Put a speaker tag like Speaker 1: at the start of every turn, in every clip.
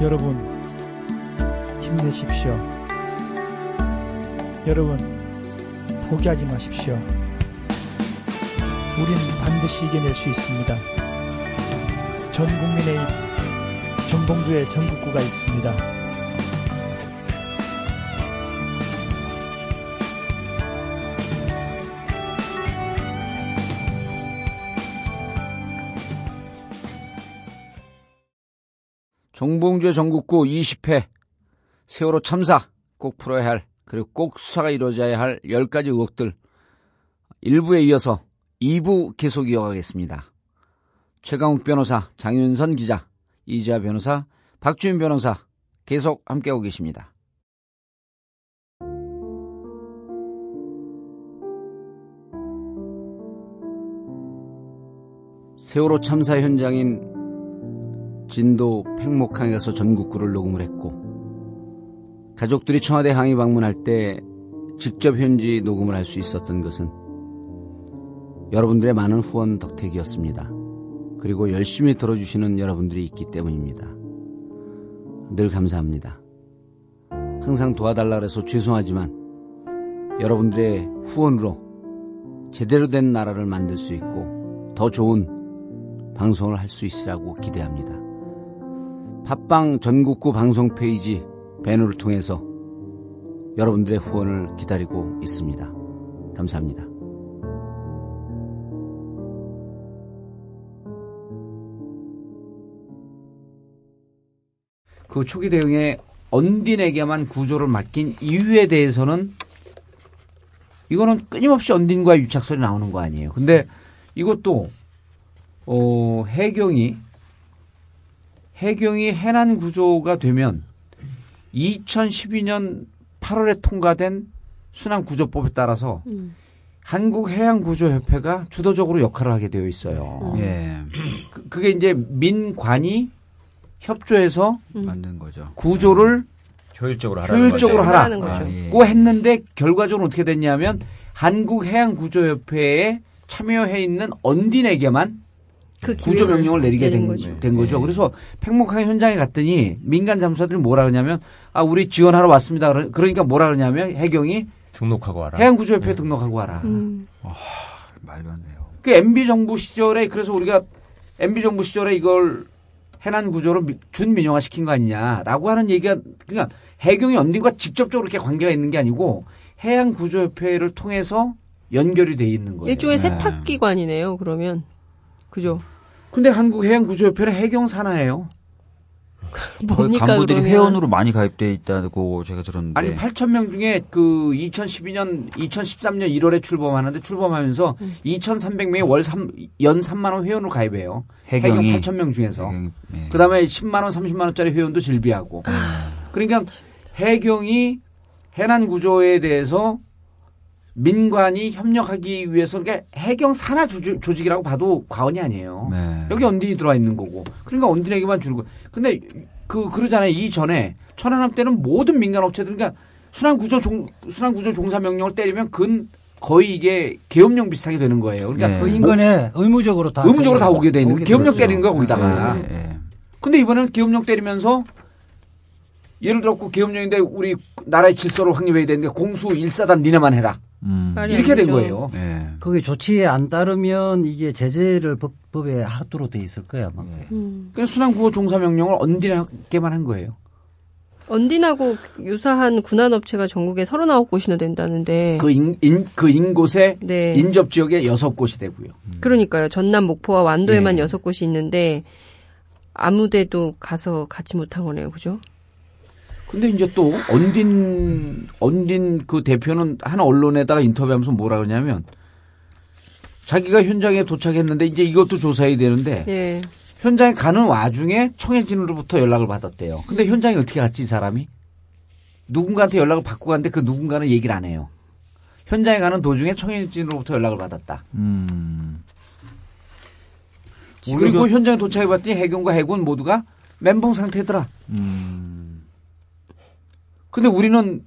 Speaker 1: 여러분, 힘내십시오. 여러분, 포기하지 마십시오. 우린 반드시 이겨낼 수 있습니다. 전 국민의 전봉주의 전국구가 있습니다.
Speaker 2: 정봉주의 전국구 20회 세월호 참사 꼭 풀어야 할 그리고 꼭 수사가 이루어져야 할 10가지 의혹들 1부에 이어서 2부 계속 이어가겠습니다. 최강욱 변호사, 장윤선 기자, 이지아 변호사, 박주인 변호사 계속 함께하고 계십니다. 세월호 참사 현장인 진도 팽목항에서 전국구를 녹음을 했고 가족들이 청와대 항의 방문할 때 직접 현지 녹음을 할 수 있었던 것은 여러분들의 많은 후원 덕택이었습니다. 그리고 열심히 들어주시는 여러분들이 있기 때문입니다. 늘 감사합니다. 항상 도와달라 그래서 죄송하지만 여러분들의 후원으로 제대로 된 나라를 만들 수 있고 더 좋은 방송을 할 수 있으라고 기대합니다. 팟빵 전국구 방송 페이지 배너를 통해서 여러분들의 후원을 기다리고 있습니다. 감사합니다. 그 초기 대응에 언딘에게만 구조를 맡긴 이유에 대해서는 이거는 끊임없이 언딘과 유착설이 나오는 거 아니에요. 근데 이것도 어 해경이 해경이 해난 구조가 되면 2012년 8월에 통과된 순환 구조법에 따라서
Speaker 3: 음.
Speaker 2: 한국 해양 구조 협회가 주도적으로 역할을 하게 되어 있어요.
Speaker 4: 예.
Speaker 2: 그, 그게 이제 민관이 협조해서
Speaker 3: 음.
Speaker 4: 만든 거죠.
Speaker 2: 구조를
Speaker 4: 효율적으로 하라는
Speaker 2: 효율적으로
Speaker 4: 거죠.
Speaker 2: 하라.
Speaker 3: 거죠.
Speaker 4: 아, 예.
Speaker 2: 고 했는데 결과적으로 어떻게 됐냐면 한국 해양 구조 협회에 참여해 있는 언딘에게만
Speaker 3: 그
Speaker 2: 구조 명령을 내리게 된,
Speaker 3: 거죠.
Speaker 2: 된 거죠.
Speaker 4: 예.
Speaker 2: 그래서 팽목항 현장에 갔더니 민간 잠수사들이 뭐라 그러냐면 아 우리 지원하러 왔습니다. 그러- 그러니까 뭐라 그러냐면 해경이
Speaker 4: 등록하고 와라.
Speaker 2: 해양구조협회 에 등록하고 와라.
Speaker 3: 음.
Speaker 4: 말도 안 돼요.
Speaker 2: 그 MB 정부 시절에 그래서 우리가 MB 정부 시절에 이걸 해난 구조를 미- 준민영화 시킨 거 아니냐라고 하는 얘기가 그러니까 해경이 언딘가 직접적으로 이렇게 관계가 있는 게 아니고 해양구조협회를 통해서 연결이 돼 있는 거예요.
Speaker 3: 일종의
Speaker 4: 네.
Speaker 3: 세탁기관이네요. 그러면 그죠?
Speaker 2: 근데 한국 해양구조협회는 해경 산하예요.
Speaker 3: 뭡니까
Speaker 4: 간부들이
Speaker 3: 그러면?
Speaker 4: 회원으로 많이 가입돼 있다고 제가 들었는데.
Speaker 2: 아니 8천 명 중에 그 2012년 2013년 1월에 출범하는데 출범하면서
Speaker 3: 음.
Speaker 2: 2,300명이 월 3, 연 3만 원 회원으로 가입해요.
Speaker 4: 해경이
Speaker 2: 해경 8천 명 중에서.
Speaker 4: 해경, 예.
Speaker 2: 그다음에 10만 원, 30만 원짜리 회원도 질비하고. 그러니까 해경이 해난 구조에 대해서 민관이 협력하기 위해서 그러니까 해경 산하 조직, 조직 이라고 봐도 과언이 아니에요.
Speaker 4: 네.
Speaker 2: 여기 언딘이 들어와 있는 거고. 그러니까 언딘에게만 주는 거. 근데 그 그러잖아요. 이전에 천안함 때는 모든 민간 업체들 그러니까 순환 구조 종 순환 구조 종사 명령을 때리면 근 거의 이게 계엄령 비슷하게 되는 거예요. 그러니까
Speaker 4: 네.
Speaker 5: 그 인근에 의무적으로 다
Speaker 2: 의무적으로 다 오게 돼 있는 계엄령
Speaker 5: 되죠.
Speaker 2: 때리는 거야 거기다가.
Speaker 4: 예, 예.
Speaker 2: 근데 이번에는 계엄령 때리면서 예를 들었고 계엄령인데 우리 나라의 질서를 확립해야 되는데 공수 일사단 니네만 해라.
Speaker 4: 음.
Speaker 2: 이렇게
Speaker 3: 안
Speaker 2: 된. 거예요.
Speaker 4: 예.
Speaker 5: 거기 조치에 안 따르면 이게 제재를 법, 법에 하도록 돼 있을 거야. 막.
Speaker 4: 예.
Speaker 3: 음.
Speaker 2: 그래서 순환구호 종사 명령을 언디하게만 한 거예요.
Speaker 3: 언딘하고 유사한 군안업체가 전국에 39곳이나 된다는데.
Speaker 2: 그 인, 인, 그 인곳에
Speaker 3: 네.
Speaker 2: 인접 지역에 여섯 곳이 되고요.
Speaker 3: 그러니까요. 전남 목포와 완도에만
Speaker 2: 예.
Speaker 3: 여섯 곳이 있는데 아무 데도 가서 같이 못한 거네요. 그죠?
Speaker 2: 근데 이제 또 언딘 언딘 그 대표는 한 언론에다가 인터뷰하면서 뭐라 그러냐면 자기가 현장에 도착했는데 이제 이것도 조사해야 되는데
Speaker 3: 예.
Speaker 2: 현장에 가는 와중에 청해진으로부터 연락을 받았대요. 근데 현장에 어떻게 갔지 이 사람이? 누군가한테 연락을 받고 갔는데 그 누군가는 얘기를 안 해요. 현장에 가는 도중에 청해진으로부터 연락을 받았다.
Speaker 4: 음.
Speaker 2: 그리고
Speaker 4: 오히려-
Speaker 2: 현장에 도착해봤더니 해경과 해군 모두가 멘붕 상태더라.
Speaker 4: 음.
Speaker 2: 근데 우리는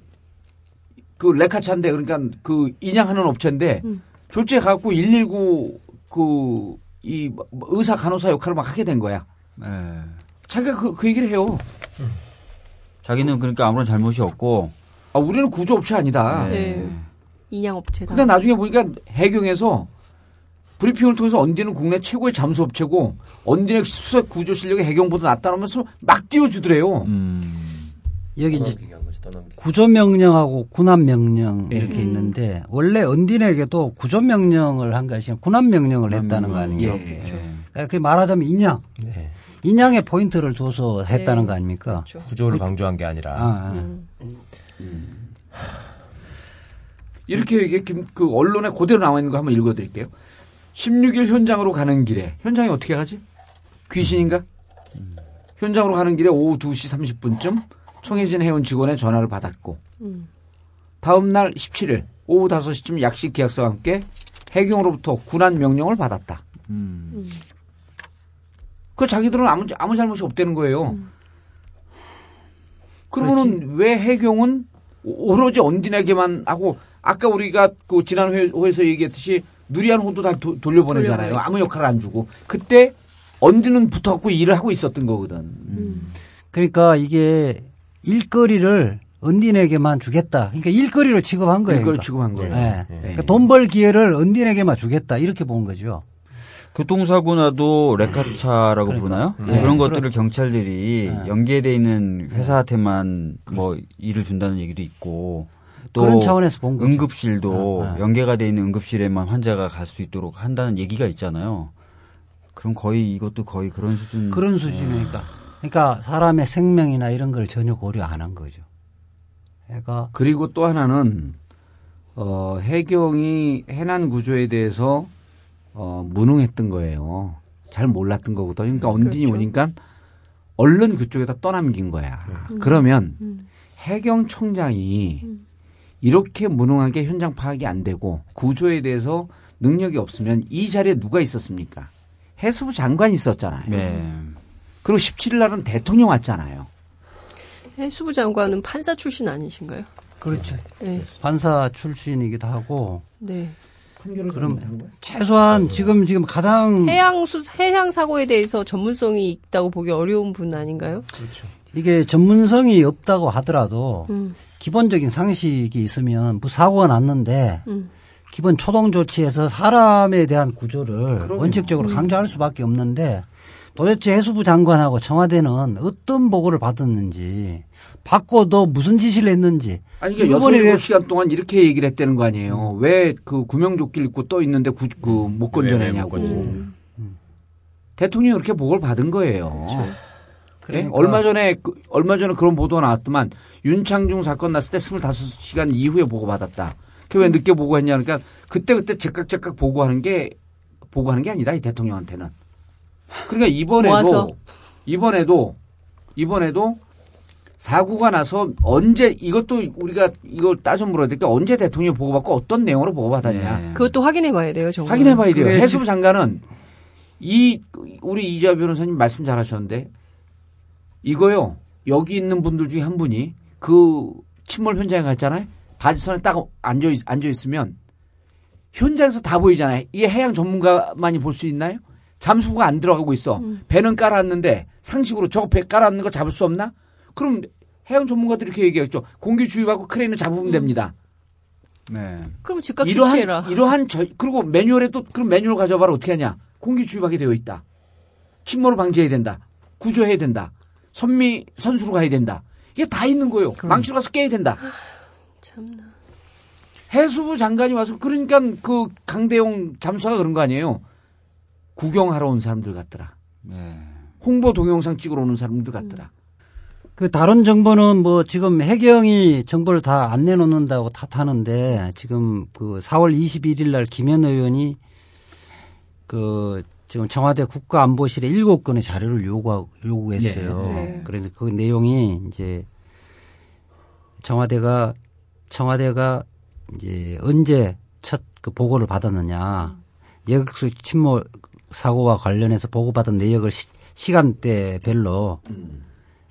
Speaker 2: 그 레카차인데 그러니까 그 인양하는 업체인데
Speaker 3: 음.
Speaker 2: 졸지에 갖고 119 그 이 의사 간호사 역할을 막 하게 된 거야.
Speaker 4: 예.
Speaker 2: 자기가 그, 그 얘기를 해요.
Speaker 4: 자기는 그러니까 아무런 잘못이 없고
Speaker 2: 아, 우리는 구조업체 아니다.
Speaker 3: 네. 인양업체다.
Speaker 2: 근데 나중에 보니까 해경에서 브리핑을 통해서 언디는 국내 최고의 잠수업체고 언디의 수색 구조 실력이 해경보다 낫다면서 막 띄워주더래요.
Speaker 4: 음.
Speaker 5: 여기 이제
Speaker 6: 떠넘기기 한 거지, 떠넘기기.
Speaker 5: 구조 명령하고 군함 명령
Speaker 2: 예.
Speaker 5: 이렇게 있는데 원래 언딘에게도 구조 명령을 한 것이 아니라 군함 명령을 했다는 거 아니에요.
Speaker 2: 예.
Speaker 5: 그그 말하자면 인양,
Speaker 6: 네.
Speaker 5: 인양에 포인트를 둬서 했다는
Speaker 3: 네.
Speaker 5: 거 아닙니까?
Speaker 3: 그렇죠.
Speaker 6: 구조를 강조한 게 아니라.
Speaker 5: 아, 아.
Speaker 3: 음.
Speaker 2: 이렇게 이게 김- 그 언론에 그대로 나와 있는 거 한번 읽어드릴게요. 16일 현장으로 가는 길에 현장에 어떻게 가지? 귀신인가? 현장으로 가는 길에 오후 2시 30분쯤 청해진 해운 직원의 전화를 받았고
Speaker 3: 음.
Speaker 2: 다음 날 17일 오후 5시쯤 약식 계약서와 함께 해경으로부터 군안 명령을 받았다.
Speaker 4: 음.
Speaker 2: 그 자기들은 아무 아무 잘못이 없다는 거예요. 그러면은 왜 해경은 오로지 언딘에게만 하고 아까 우리가 그 지난 회, 회에서 얘기했듯이 누리한 호도 다 도- 돌려보내잖아요. 아무 역할을 안 주고 그때 언딘은 붙어갖고 일을 하고 있었던 거거든.
Speaker 3: 음.
Speaker 5: 그러니까 이게 일거리를 언딘에게만 주겠다. 그러니까 일거리로 취급한 거예요.
Speaker 2: 그걸
Speaker 5: 그러니까.
Speaker 2: 취급한 거예요.
Speaker 5: 예.
Speaker 6: 예.
Speaker 5: 그러니까 돈벌 기회를 언딘에게만 주겠다. 이렇게 본 거죠.
Speaker 4: 교통사고 나도 레카차라고 부르나요?
Speaker 5: 네.
Speaker 4: 그런 것들을 경찰들이
Speaker 5: 네.
Speaker 4: 연계돼 있는 회사한테만 뭐 일을 준다는 얘기도 있고 또
Speaker 5: 그런 차원에서 본 거죠.
Speaker 4: 응급실도
Speaker 5: 네, 네.
Speaker 4: 연계가 돼 있는 응급실에만 환자가 갈 수 있도록 한다는 얘기가 있잖아요. 그럼 거의 이것도 거의 그런 수준.
Speaker 5: 그런 수준이니까. 그러니까 사람의 생명이나 이런 걸 전혀 고려 안 한 거죠. 그러니까
Speaker 2: 그리고 또 하나는 어, 해경이 해난 구조에 대해서 어, 무능했던 거예요. 잘 몰랐던 거거든요. 그러니까 언딘이
Speaker 3: 그렇죠.
Speaker 2: 오니까 얼른 그쪽에다 떠넘긴 거야. 그러면
Speaker 3: 음.
Speaker 2: 해경 청장이
Speaker 3: 음.
Speaker 2: 이렇게 무능하게 현장 파악이 안 되고 구조에 대해서 능력이 없으면 이 자리에 누가 있었습니까? 해수부 장관이 있었잖아요.
Speaker 4: 네.
Speaker 2: 그리고 17일 날은 대통령 왔잖아요.
Speaker 3: 해수부 장관은 판사 출신 아니신가요?
Speaker 5: 그렇죠.
Speaker 3: 네.
Speaker 5: 판사 출신이기도 하고
Speaker 3: 네.
Speaker 5: 그럼 최소한 지금 지금 가장
Speaker 3: 해양 수 해양 사고에 대해서 전문성이 있다고 보기 어려운 분 아닌가요?
Speaker 5: 이게 전문성이 없다고 하더라도
Speaker 3: 음.
Speaker 5: 기본적인 상식이 있으면 뭐 사고가 났는데
Speaker 3: 음.
Speaker 5: 기본 초동 조치에서 사람에 대한 구조를 원칙적으로 강조할 수밖에 없는데 도대체 해수부 장관하고 청와대는 어떤 보고를 받았는지 받고도 무슨 지시를 했는지
Speaker 2: 아니
Speaker 5: 이
Speaker 2: 그러니까 여섯 일곱 시간 동안 이렇게 얘기를 했다는 거 아니에요. 왜그 구명조끼를 입고 떠 있는데 구, 그못
Speaker 6: 왜, 왜
Speaker 2: 건져내냐고.
Speaker 3: 음.
Speaker 2: 대통령이 그렇게 보고를 받은 거예요. 예?
Speaker 5: 그러니까
Speaker 2: 얼마 전에 그- 얼마 전에 그런 보도가 나왔더만 윤창중 사건 났을 때 25시간 이후에 보고 받았다. 그왜 늦게 보고했냐 그러니까 그때 그때 제깍제깍 보고하는 게 보고하는 게 아니다 이 대통령한테는. 그러니까 이번에도
Speaker 3: 모아서.
Speaker 2: 이번에도 이번에도 사고가 나서 언제 이것도 우리가 이걸 따져 물어야 될 게 언제 대통령이 보고받고 어떤 내용으로 보고받았냐.
Speaker 4: 네.
Speaker 3: 그것도 확인해 봐야 돼요, 정말.
Speaker 2: 확인해 봐야 돼요. 해수부 장관은 이 우리 이자 변호사님 말씀 잘하셨는데 이거요. 여기 있는 분들 중에 한 분이 그 침몰 현장에 갔잖아요. 바지선에 딱 앉아 있, 앉아 있으면 현장에서 다 보이잖아요. 이게 해양 전문가만이 볼 수 있나요? 잠수부가 안 들어가고 있어. 배는 깔았는데 상식으로 저거 배 깔았는 거 잡을 수 없나? 그럼 해양 전문가들이 이렇게 얘기했죠. 공기 주입하고 크레인을 잡으면 됩니다.
Speaker 4: 네.
Speaker 3: 그럼 즉각.
Speaker 2: 이러한 이러한 저 그리고 매뉴얼에 또 그럼 매뉴얼 가져봐라 어떻게 하냐? 공기 주입하게 되어 있다. 침몰을 방지해야 된다. 구조해야 된다. 선미 선수로 가야 된다. 이게 다 있는 거예요. 망치로 가서 깨야 된다.
Speaker 3: 참나.
Speaker 2: 해수부 장관이 와서 그러니까 그 강대용 잠수가 그런 거 아니에요. 구경하러 온 사람들 같더라.
Speaker 4: 네.
Speaker 2: 홍보 동영상 찍으러 오는 사람들 같더라.
Speaker 5: 그 다른 정보는 뭐 지금 해경이 정보를 다 안 내놓는다고 탓하는데 지금 그 4월 21일 날 김현 의원이 그 지금 청와대 국가안보실에 일곱 건의 자료를 요구 요구했어요.
Speaker 3: 네. 네.
Speaker 5: 그래서 그 내용이 이제 청와대가 청와대가 이제 언제 첫 그 보고를 받았느냐 예각수 침몰 사고와 관련해서 보고받은 내역을 시, 시간대별로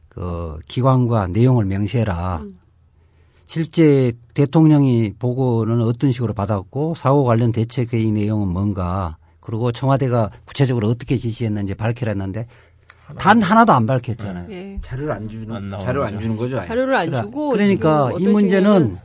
Speaker 5: 그 기관과 내용을 명시해라. 실제 대통령이 보고는 어떤 식으로 받았고 사고 관련 대책 회의 내용은 뭔가 그리고 청와대가 구체적으로 어떻게 지시했는지 밝히라 했는데 단 하나도 안 밝혔잖아요.
Speaker 3: 예.
Speaker 2: 자료를 안 주는
Speaker 6: 안
Speaker 2: 자료를 안
Speaker 6: 거죠.
Speaker 2: 주는 거죠.
Speaker 3: 자료를 안
Speaker 5: 그러-
Speaker 3: 주고
Speaker 5: 그러니까 이 문제는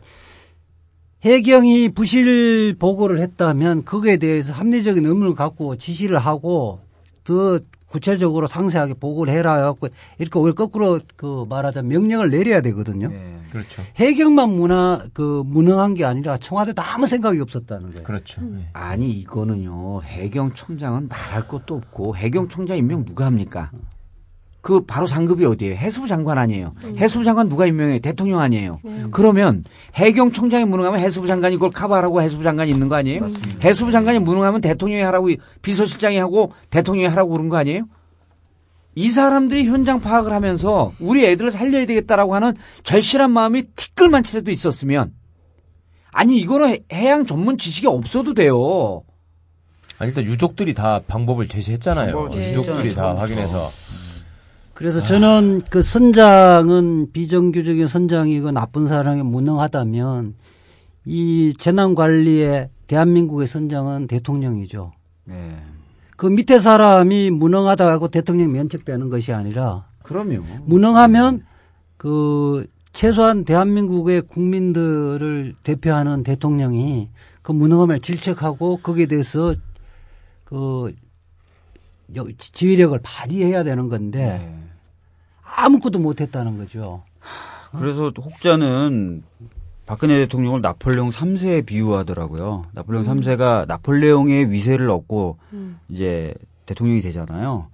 Speaker 5: 해경이 부실 보고를 했다면 그거에 대해서 합리적인 의문을 갖고 지시를 하고 더 구체적으로 상세하게 보고를 해라 해갖고 이렇게 오히려 거꾸로 그 말하자면 명령을 내려야 되거든요.
Speaker 4: 네.
Speaker 6: 그렇죠.
Speaker 5: 해경만 문화 그 무능한 게 아니라 청와대도 아무 생각이 없었다는 거예요.
Speaker 6: 그렇죠. 예.
Speaker 2: 아니 이거는요 해경총장은 말할 것도 없고 해경총장 임명 누가 합니까? 그 바로 상급이 어디예요? 해수부 장관 아니에요. 해수부 장관 누가 임명해요? 대통령 아니에요. 그러면 해경총장이 무능하면 해수부 장관이 그걸 커버하라고 해수부 장관이 있는 거 아니에요? 해수부 장관이 무능하면 대통령이 하라고 비서실장이 하고 대통령이 하라고 그런 거 아니에요? 이 사람들이 현장 파악을 하면서 우리 애들을 살려야 되겠다라고 하는 절실한 마음이 티끌만치라도 있었으면 아니 이거는 해양 전문 지식이 없어도 돼요.
Speaker 6: 아니, 일단 유족들이 다 방법을 제시했잖아요.
Speaker 2: 방법을
Speaker 6: 유족들이 다 확인해서.
Speaker 5: 그래서 저는 그 선장은 비정규적인 선장이고 나쁜 사람이 무능하다면 이 재난 관리에 대한민국의 선장은 대통령이죠.
Speaker 4: 네.
Speaker 5: 그 밑에 사람이 무능하다고 대통령이 면책되는 것이 아니라
Speaker 2: 그럼요.
Speaker 5: 무능하면 그 최소한 대한민국의 국민들을 대표하는 대통령이 그 무능함을 질책하고 거기에 대해서 그 여- 지휘력을 발휘해야 되는 건데
Speaker 4: 네.
Speaker 5: 아무것도 못했다는 거죠.
Speaker 4: 그래서 혹자는 박근혜 대통령을 나폴레옹 3세에 비유하더라고요. 나폴레옹 3세가 나폴레옹의 위세를 얻고 이제 대통령이 되잖아요.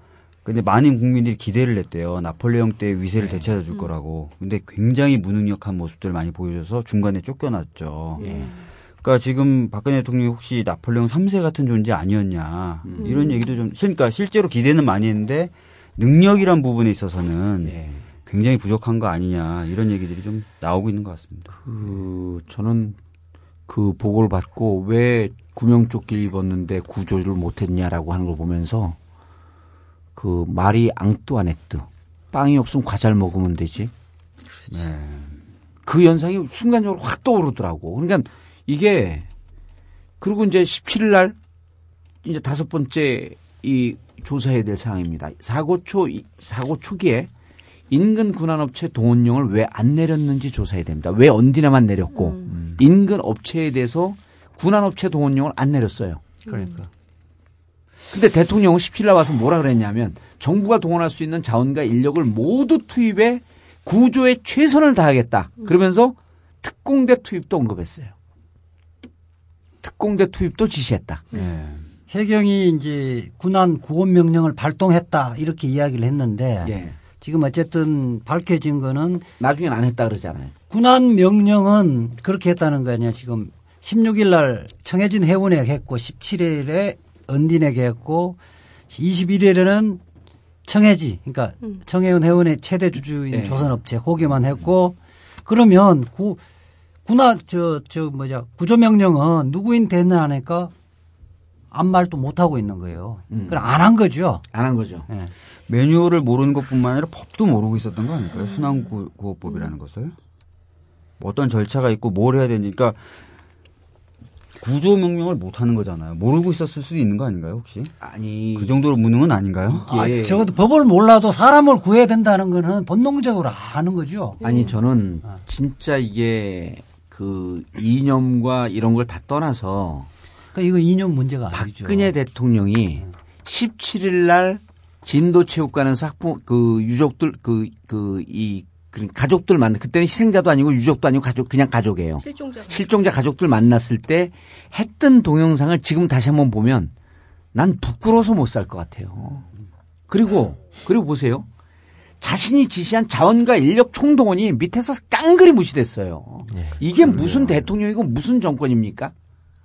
Speaker 4: 근데 많은 국민들이 기대를 했대요. 나폴레옹 때 위세를 되찾아 줄 거라고. 근데 굉장히 무능력한 모습들을 많이 보여줘서 중간에 쫓겨났죠. 그러니까 지금 박근혜 대통령이 혹시 나폴레옹 3세 같은 존재 아니었냐. 이런 얘기도 좀, 그러니까 실제로 기대는 많이 했는데 능력이란 부분에 있어서는
Speaker 2: 네.
Speaker 4: 굉장히 부족한 거 아니냐. 이런 얘기들이 좀 나오고 있는 것 같습니다.
Speaker 2: 그 저는 그 보고를 받고 왜 구명조끼를 입었는데 구조를 못했냐라고 하는 걸 보면서 그 말이 앙뚜아네뜨 빵이 없으면 과자를 먹으면 되지.
Speaker 4: 네.
Speaker 2: 그 현상이 순간적으로 확 떠오르더라고. 그러니까 이게 그리고 이제 17일 날 이제 다섯 번째 이 조사해야 될 사항입니다. 사고 초 사고 초기에 인근 군안업체 동원령을 왜 안 내렸는지 조사해야 됩니다. 왜 언디나만 내렸고 인근 업체에 대해서 군안업체 동원령을 안 내렸어요.
Speaker 5: 그러니까.
Speaker 2: 근데 대통령은 17일 날 와서 뭐라 그랬냐면 정부가 동원할 수 있는 자원과 인력을 모두 투입해 구조에 최선을 다하겠다. 그러면서 특공대 투입도 언급했어요. 특공대 투입도 지시했다.
Speaker 4: 네.
Speaker 5: 해경이 이제 군안 구원 명령을 발동했다 이렇게 이야기를 했는데
Speaker 2: 예.
Speaker 5: 지금 어쨌든 밝혀진 거는
Speaker 2: 나중엔 안 했다 그러잖아요.
Speaker 5: 군안 명령은 그렇게 했다는 거 아니야. 지금 16일 날 청해진 해운에게 했고 17일에 언딘에게 했고 21일에는 청해지 그러니까 청해운 해운의 최대 주주인
Speaker 2: 네.
Speaker 5: 조선업체 거기만 했고 그러면 구 군안 저저 뭐냐 구조 명령은 누구인테 했나 하니까 아무 말도 못 하고 있는 거예요.
Speaker 2: 음.
Speaker 5: 그럼 안한 거죠.
Speaker 2: 안 한 거죠.
Speaker 5: 예.
Speaker 4: 매뉴얼을 모르는 것뿐만 아니라 법도 모르고 있었던 거 아닐까요? 순환구호법이라는 것을. 뭐 어떤 절차가 있고 뭘 해야 되는지. 그러니까 구조 명령을 못 하는 거잖아요. 모르고 있었을 수도 있는 거 아닌가요, 혹시?
Speaker 2: 아니
Speaker 4: 그 정도로 무능은 아닌가요?
Speaker 5: 아,
Speaker 2: 예.
Speaker 5: 적어도 법을 몰라도 사람을 구해야 된다는 거는 본능적으로 아는 거죠.
Speaker 2: 아니 저는 진짜 이게 그 이념과 이런 걸 다 떠나서
Speaker 5: 그러니까 이거 이념 문제가 아니죠.
Speaker 2: 박근혜 대통령이 17일 날 진도 체육관에서 학부 그 유족들 그 그이그 가족들 만나 그때는 희생자도 아니고 유족도 아니고 가족 그냥 가족이에요.
Speaker 3: 실종자.
Speaker 2: 실종자 가족들 만났을 때 했던 동영상을 지금 다시 한번 보면 난 부끄러워서 못 살 것 같아요. 그리고 그리고 보세요. 자신이 지시한 자원과 인력 총동원이 밑에서 깡그리 무시됐어요. 이게 무슨 대통령이고 무슨 정권입니까?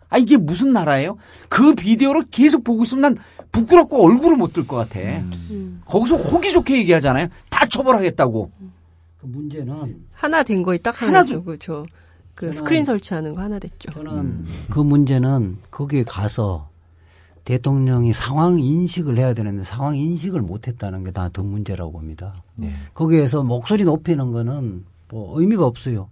Speaker 2: 아 이게 무슨 나라예요? 그 비디오를 계속 보고 있으면 난 부끄럽고 얼굴을 못 들 것 같아.
Speaker 3: 음.
Speaker 2: 거기서 호기 좋게 얘기하잖아요. 다 처벌하겠다고.
Speaker 5: 그 문제는
Speaker 3: 하나 된 거에 딱 하나죠. 그죠. 그 스크린 설치하는 거 하나 됐죠.
Speaker 5: 저는 그 문제는 거기에 가서 대통령이 상황 인식을 해야 되는데 상황 인식을 못했다는 게 다 더 문제라고 봅니다. 거기에서 목소리 높이는 거는 뭐 의미가 없어요.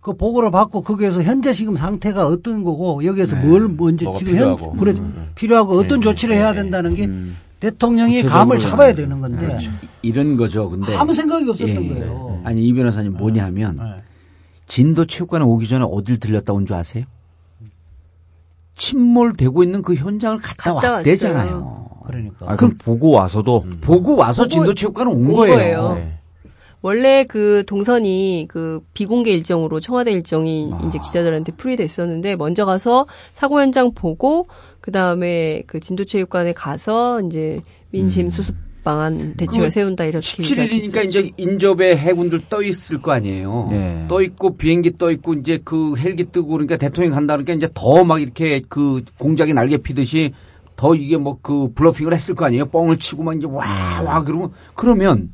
Speaker 5: 그 보고를 받고 거기에서 현재 지금 상태가 어떤 거고 여기에서 뭘 먼저 지금
Speaker 6: 필요하고.
Speaker 5: 현 그래
Speaker 6: 음, 음.
Speaker 5: 필요하고 어떤
Speaker 6: 네,
Speaker 5: 조치를
Speaker 6: 네,
Speaker 5: 해야
Speaker 6: 네.
Speaker 5: 된다는 게
Speaker 4: 음.
Speaker 5: 대통령이 감을 잡아야
Speaker 2: 그렇죠.
Speaker 5: 되는 건데
Speaker 2: 이런 거죠. 근데
Speaker 5: 아무 생각이 없었던
Speaker 2: 예, 예.
Speaker 5: 거예요.
Speaker 2: 아니 이 변호사님 뭐냐 하면
Speaker 5: 네.
Speaker 2: 진도 체육관에 오기 전에 어딜 들렸다 온 줄 아세요? 침몰되고 있는 그 현장을 갔다,
Speaker 3: 갔다
Speaker 2: 왔대잖아요.
Speaker 5: 그러니까
Speaker 4: 아, 그럼 보고 와서도
Speaker 2: 보고 와서
Speaker 3: 보고
Speaker 2: 진도 체육관에 온
Speaker 3: 온
Speaker 2: 거예요.
Speaker 3: 거예요.
Speaker 6: 네.
Speaker 3: 원래 그 동선이 그 비공개 일정으로 청와대 일정이
Speaker 2: 아.
Speaker 3: 이제 기자들한테 풀이됐었는데 먼저 가서 사고 현장 보고 그 다음에 그 진도체육관에 가서 이제 민심 수습 방안 대책을
Speaker 2: 그
Speaker 3: 세운다 이렇게
Speaker 2: 17일이니까
Speaker 3: 얘기했었죠.
Speaker 2: 이제 인접에 해군들 떠 있을 거 아니에요.
Speaker 4: 네.
Speaker 2: 떠 있고 비행기 떠 있고 이제 그 헬기 뜨고 그러니까 대통령 간다 그러니까 이제 더 막 이렇게 그 공작이 날개 피듯이 더 이게 뭐 그 블러핑을 했을 거 아니에요. 뻥을 치고 막 이제 와와 그러면 그러면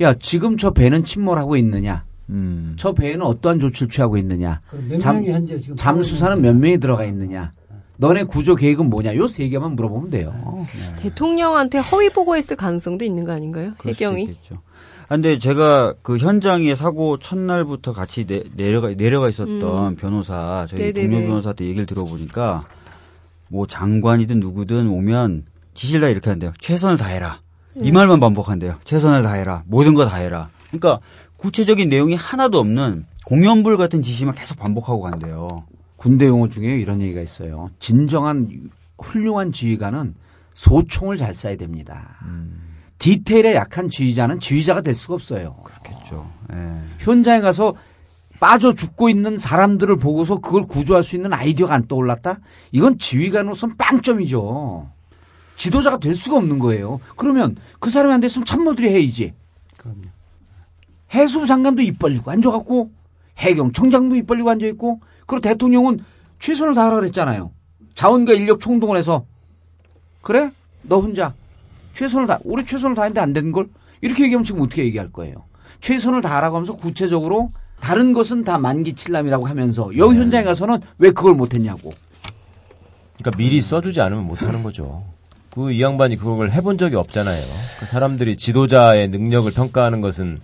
Speaker 2: 야 지금 저 배는 침몰하고 있느냐?
Speaker 4: 음.
Speaker 2: 저 배에는 어떠한 조치를 취하고 있느냐?
Speaker 5: 몇
Speaker 2: 잠-
Speaker 5: 명이 현재 지금
Speaker 2: 잠수사는 몇 명이 들어가 있느냐? 너네 구조 계획은 뭐냐? 요 세 개만 물어보면 돼요.
Speaker 3: 대통령한테 허위 보고했을 가능성도 있는 거 아닌가요? 해경이.
Speaker 4: 아, 근데 제가 그 현장에 사고 첫날부터 같이 내, 내려가 내려가 있었던 변호사 저희
Speaker 3: 네네네.
Speaker 4: 동료 변호사한테 얘기를 들어보니까 뭐 장관이든 누구든 오면 지시를 다 이렇게 한대요. 최선을 다해라. 이 말만 반복한대요. 최선을 다해라. 모든 거 다해라. 그러니까 구체적인 내용이 하나도 없는 공연불 같은 지시만 계속 반복하고 간대요.
Speaker 2: 군대 용어 중에 이런 얘기가 있어요. 진정한 훌륭한 지휘관은 소총을 잘 쏴야 됩니다. 디테일에 약한 지휘자는 지휘자가 될 수가 없어요.
Speaker 4: 그렇겠죠. 예.
Speaker 2: 현장에 가서 빠져 죽고 있는 사람들을 보고서 그걸 구조할 수 있는 아이디어가 안 떠올랐다? 이건 지휘관으로서는 빵점이죠. 지도자가 될 수가 없는 거예요. 그러면 그 사람이 안 됐으면 참모들이 해야지.
Speaker 5: 그럼요.
Speaker 2: 해수부 장관도 입 벌리고 앉아갖고 해경청장도 입 벌리고 앉아있고 그리고 대통령은 최선을 다하라 그랬잖아요. 자원과 인력 총동원 해서 그래? 너 혼자 최선을 다 우리 최선을 다했는데 안 되는 걸 이렇게 얘기하면 지금 어떻게 얘기할 거예요? 최선을 다하라고 하면서 구체적으로 다른 것은 다 만기칠남이라고 하면서 여기 현장에 가서는 왜 그걸 못했냐고.
Speaker 6: 그러니까 미리 써주지 않으면 못하는 거죠. 그 이 양반이 그걸 해본 적이 없잖아요. 그 사람들이 지도자의 능력을 평가하는 것은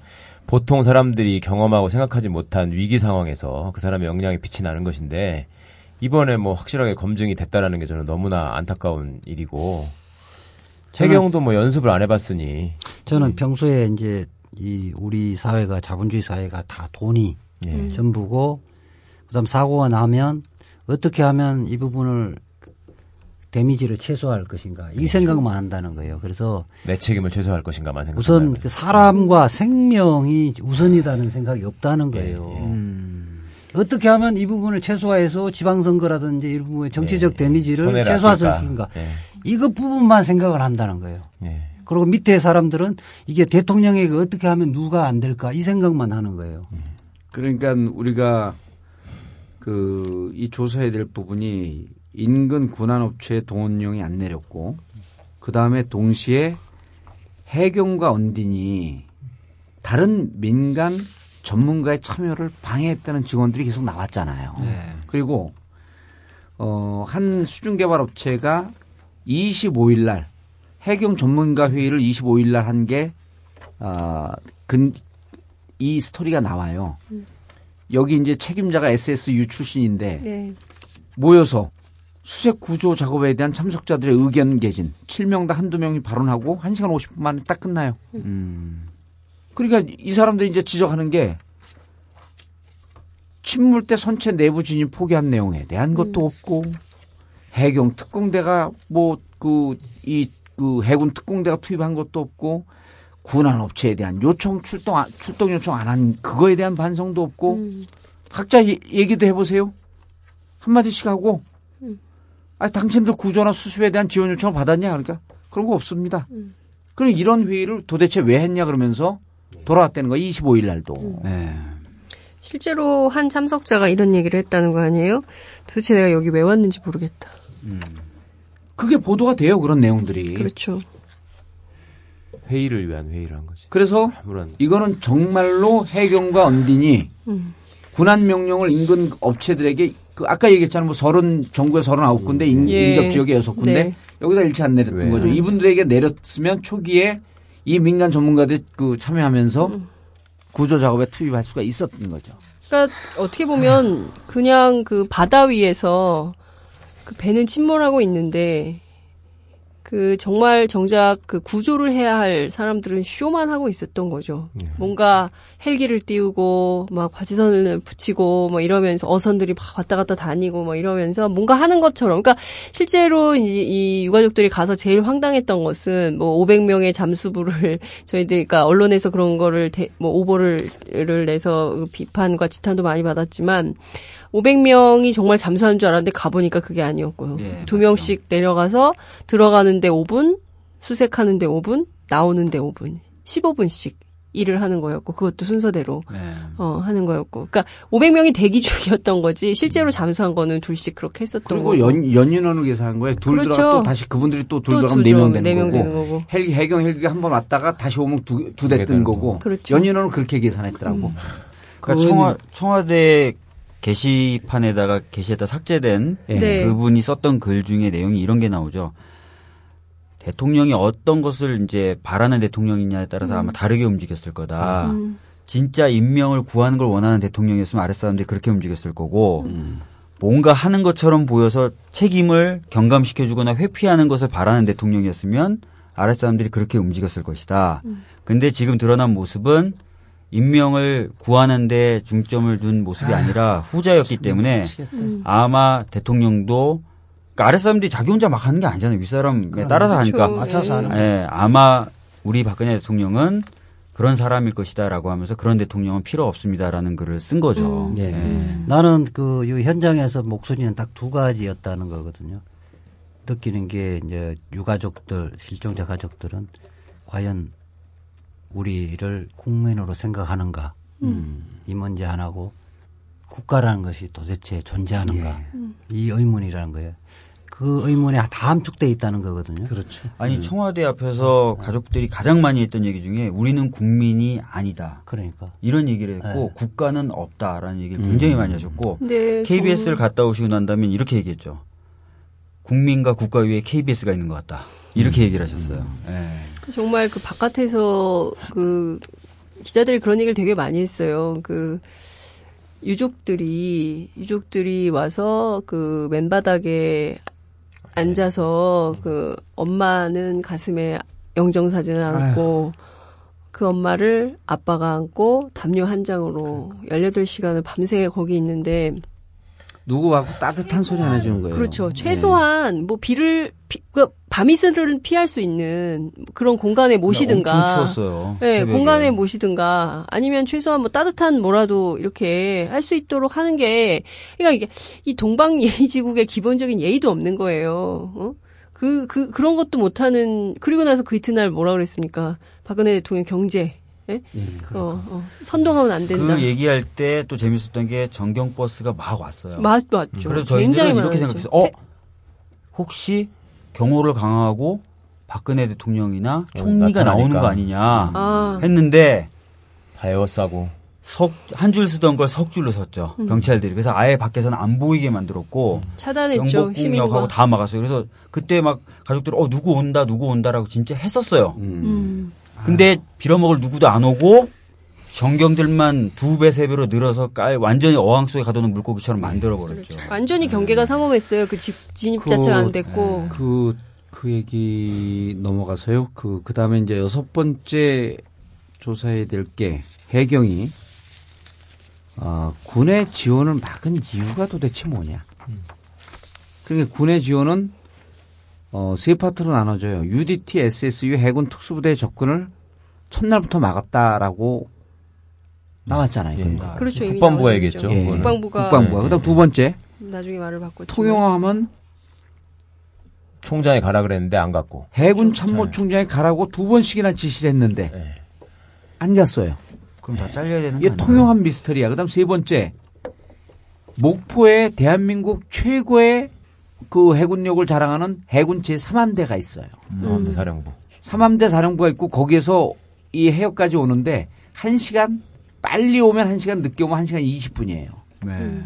Speaker 6: 보통 사람들이 경험하고 생각하지 못한 위기 상황에서 그 사람의 역량이 빛이 나는 것인데 이번에 뭐 확실하게 검증이 됐다라는 게 저는 너무나 안타까운 일이고 해경도 뭐 연습을 안 해봤으니
Speaker 5: 저는 평소에 이제 이 우리 사회가 자본주의 사회가 다 돈이
Speaker 6: 예.
Speaker 5: 전부고 그다음 사고가 나면 어떻게 하면 이 부분을 데미지를 최소화할 것인가 이 생각만 한다는 거예요. 그래서
Speaker 6: 내 책임을 최소화할 것인가만 생각.
Speaker 5: 우선 그 사람과 생명이 우선이라는 생각이 없다는 거예요.
Speaker 2: 음.
Speaker 5: 어떻게 하면 이 부분을 최소화해서 지방선거라든지 이 부분의 정치적
Speaker 6: 네.
Speaker 5: 데미지를
Speaker 6: 손해를
Speaker 5: 최소화할 수. 있는가
Speaker 6: 예.
Speaker 5: 이것 부분만 생각을 한다는 거예요.
Speaker 6: 예.
Speaker 5: 그리고 밑에 사람들은 이게 대통령에게 어떻게 하면 누가 안 될까 이 생각만 하는 거예요.
Speaker 2: 그러니까 우리가 그 이 조사해야 될 부분이 인근 군안업체의 동원령이 안 내렸고 그 다음에 동시에 해경과 언딘이 다른 민간 전문가의 참여를 방해했다는 증언들이 계속 나왔잖아요. 그리고 어, 한 수중개발 업체가 25일 날 해경 전문가 회의를 25일 날 한게 아, 근, 이 스토리가 나와요. 여기 이제 책임자가 SSU 출신인데
Speaker 3: 네.
Speaker 2: 모여서 수색 구조 작업에 대한 참석자들의 의견 개진 7명당 한두 명이 발언하고 1시간 50분 만에 딱 끝나요.
Speaker 4: 음.
Speaker 2: 그러니까 이 사람들이 이제 지적하는 게 침몰 때 선체 내부 진입 포기한 내용에 대한 것도 없고 해경 특공대가 뭐 그이그 해군 특공대가 투입한 것도 없고 군안 업체에 대한 요청 출동 안- 출동 요청 안 한 그거에 대한 반성도 없고
Speaker 3: 음.
Speaker 2: 각자 예- 얘기도 해보세요. 한마디씩 하고, 아, 당신들 구조나 수습에 대한 지원 요청을 받았냐? 그러니까 그런 거 없습니다. 그럼 이런 회의를 도대체 왜 했냐 그러면서 돌아왔다는 거야. 25일 날도.
Speaker 4: 예.
Speaker 3: 실제로 한 참석자가 이런 얘기를 했다는 거 아니에요? 도대체 내가 여기 왜 왔는지 모르겠다.
Speaker 2: 그게 보도가 돼요. 그런 내용들이.
Speaker 3: 그렇죠.
Speaker 6: 회의를 위한 회의를 한 거지.
Speaker 2: 그래서
Speaker 6: 아무런
Speaker 2: 이거는 정말로 해경과 언딘이
Speaker 3: 음.
Speaker 2: 군안 명령을 인근 업체들에게 그 아까 얘기했잖아요. 뭐 서른 전국에 서른 아홉 군데 인,
Speaker 3: 예.
Speaker 2: 인접 지역에 여섯 군데
Speaker 3: 네.
Speaker 2: 여기다 일치 안 내렸던
Speaker 6: 왜?
Speaker 2: 거죠. 이분들에게 내렸으면 초기에 이 민간 전문가들 그 참여하면서
Speaker 3: 음.
Speaker 2: 구조 작업에 투입할 수가 있었던 거죠.
Speaker 3: 그러니까 어떻게 보면 그냥 그 바다 위에서 그 배는 침몰하고 있는데 그 정말 정작 그 구조를 해야 할 사람들은 쇼만 하고 있었던 거죠. 뭔가 헬기를 띄우고 막 바지선을 붙이고 뭐 이러면서 어선들이 막 왔다 갔다 다니고 뭐 이러면서 뭔가 하는 것처럼 그러니까 실제로 이, 이 유가족들이 가서 제일 황당했던 것은 뭐 500명의 잠수부를 저희들 그러니까 언론에서 그런 거를 대, 뭐 오보를 를 내서 비판과 지탄도 많이 받았지만 500명이 정말 잠수하는 줄 알았는데 가보니까 그게 아니었고요.
Speaker 4: 예,
Speaker 3: 두 명씩 내려가서 들어가는데 5분, 수색하는데 5분, 나오는데 5분, 15분씩 일을 하는 거였고 그것도 순서대로
Speaker 4: 네.
Speaker 3: 어, 하는 거였고. 그러니까 500명이 대기 중이었던 거지 실제로 잠수한 거는 둘씩 그렇게 했었던
Speaker 2: 그리고
Speaker 3: 거고.
Speaker 2: 연, 연인원을 계산한 거예요. 둘
Speaker 3: 그렇죠.
Speaker 2: 들어가 또 다시 그분들이
Speaker 3: 또둘또
Speaker 2: 들어가면 두네명
Speaker 3: 명,
Speaker 2: 되는,
Speaker 3: 네명
Speaker 2: 거고.
Speaker 3: 되는 거고.
Speaker 2: 헬기, 해경 헬기가 한번 왔다가 다시 오면 두, 두대개뜬
Speaker 6: 되는
Speaker 2: 거고.
Speaker 6: 거고.
Speaker 3: 그렇죠.
Speaker 2: 연인원은 그렇게 계산했더라고.
Speaker 4: 그러니까 청와, 청와대 게시판에다가 게시했다 삭제된
Speaker 3: 네.
Speaker 4: 그분이 썼던 글 중에 내용이 이런 게 나오죠. 대통령이 어떤 것을 이제 바라는 대통령이냐에 따라서 아마 다르게 움직였을 거다.
Speaker 3: 음.
Speaker 4: 진짜 임명을 구하는 걸 원하는 대통령이었으면 아랫사람들이 그렇게 움직였을 거고 뭔가 하는 것처럼 보여서 책임을 경감시켜주거나 회피하는 것을 바라는 대통령이었으면 아랫사람들이 그렇게 움직였을 것이다. 근데 지금 드러난 모습은 임명을 구하는 데 중점을 둔 모습이 아니라 후자였기 때문에 아마 대통령도 그러니까 아랫사람들이 자기 혼자 막 하는 게 아니잖아요. 윗사람에 따라서 하니까.
Speaker 3: 그렇죠.
Speaker 5: 맞춰서 하는. 예,
Speaker 4: 아마 우리 박근혜 대통령은 그런 사람일 것이다라고 하면서 그런 대통령은 필요 없습니다라는 글을 쓴 거죠.
Speaker 5: 예.
Speaker 4: 예.
Speaker 5: 나는 그 이 현장에서 목소리는 딱 두 가지였다는 거거든요. 느끼는 게 이제 유가족들 실종자 가족들은 과연 우리를 국민으로 생각하는가 이 문제 하나고 국가라는 것이 도대체 존재하는가 이 의문이라는 거예요. 그 의문이 다 함축돼 있다는 거거든요.
Speaker 2: 그렇죠.
Speaker 4: 아니 청와대 앞에서 가족들이 가장 많이 했던 얘기 중에 우리는 국민이 아니다.
Speaker 5: 그러니까
Speaker 4: 이런 얘기를 했고 국가는 없다라는 얘기를 굉장히 많이 하셨고
Speaker 3: 근데
Speaker 4: KBS를 갔다 오시고 난 다음에 이렇게 얘기했죠. 국민과 국가 위에 KBS가 있는 것 같다. 이렇게 얘기를 하셨어요. 예.
Speaker 3: 정말 그 바깥에서 그 기자들이 그런 얘기를 되게 많이 했어요. 그 유족들이 유족들이 와서 그 맨바닥에 앉아서 그 엄마는 가슴에 영정 사진을 안고 그 엄마를 아빠가 안고 담요 한 장으로 18시간을 밤새 거기 있는데
Speaker 2: 누구하고 따뜻한 소리 안 해주는 거예요.
Speaker 3: 그렇죠. 최소한 뭐 비를 피, 그 밤이슬을 피할 수 있는 그런 공간에 모시든가.
Speaker 4: 엄청 추웠어요.
Speaker 3: 네,
Speaker 4: 새벽에.
Speaker 3: 공간에 모시든가 아니면 최소한 뭐 따뜻한 뭐라도 이렇게 할 수 있도록 하는 게 그러니까 이게 이 동방 예의지국의 기본적인 예의도 없는 거예요. 어? 그, 그, 그런 것도 못하는, 그리고 나서 그 이튿날 뭐라 그랬습니까? 박근혜 대통령 경제. 예? 어, 어, 선동하면 안 된다.
Speaker 4: 그 얘기할 때 또 재밌었던 게 전경 버스가 막 왔어요.
Speaker 3: 맞, 맞죠.
Speaker 4: 그래서 저희들은 이렇게
Speaker 3: 많았죠.
Speaker 4: 생각했어요. 어? 혹시 경호를 강화하고 박근혜 대통령이나 총리가
Speaker 6: 나타나니까.
Speaker 4: 나오는 거 아니냐
Speaker 3: 아,
Speaker 4: 했는데
Speaker 6: 다 에워싸고
Speaker 4: 석한줄 쓰던 걸 석 줄로 섰죠
Speaker 3: 음.
Speaker 4: 경찰들이 그래서 아예 밖에서는 안 보이게 만들었고
Speaker 3: 차단했죠. 시민과.
Speaker 4: 경복궁역하고 다 막았어요. 그래서 그때 막 가족들이 어 누구 온다 누구 온다라고 진짜 했었어요.
Speaker 3: 음.
Speaker 4: 근데 빌어먹을 누구도 안 오고 전경들만 두 배 세 배로 늘어서 깔 완전히 어항 속에 가둬놓은 물고기처럼 만들어 버렸죠.
Speaker 3: 완전히 경계가 삼엄했어요. 그 집, 진입 자체가 안 됐고.
Speaker 2: 그, 그 얘기 넘어가서요. 그, 그 다음에 이제 여섯 번째 조사해야 될 게 해경이, 아, 군의 지원을 막은 이유가 도대체 뭐냐. 그러니까 군의 지원은, 어, 세 파트로 나눠져요. UDT, SSU 해군 특수부대 접근을 첫날부터 막았다라고 나왔잖아요.
Speaker 6: 예.
Speaker 2: 근거.
Speaker 3: 그렇죠.
Speaker 6: 국방부가 얘기했죠.
Speaker 2: 예.
Speaker 3: 국방부가
Speaker 2: 국방부가. 그 다음 두 번째,
Speaker 3: 나중에 말을 바꿨죠.
Speaker 2: 통영함은
Speaker 6: 총장이 가라 그랬는데 안 갔고.
Speaker 2: 해군 참모 총장이 가라고 두 번씩이나 지시를 했는데
Speaker 6: 네.
Speaker 2: 안 갔어요.
Speaker 4: 그럼 다 잘려야 되는 거
Speaker 2: 이게? 통용한 미스터리야. 그다음 세 번째 목포에 대한민국 최고의 그 해군력을 자랑하는 해군 제 3함대가 있어요.
Speaker 6: 음. 사령부.
Speaker 2: 3함대 사령부가 있고 거기에서 이 해역까지 오는데 1시간 빨리 오면 1시간 늦게 오면 1시간 20분이에요.
Speaker 4: 네.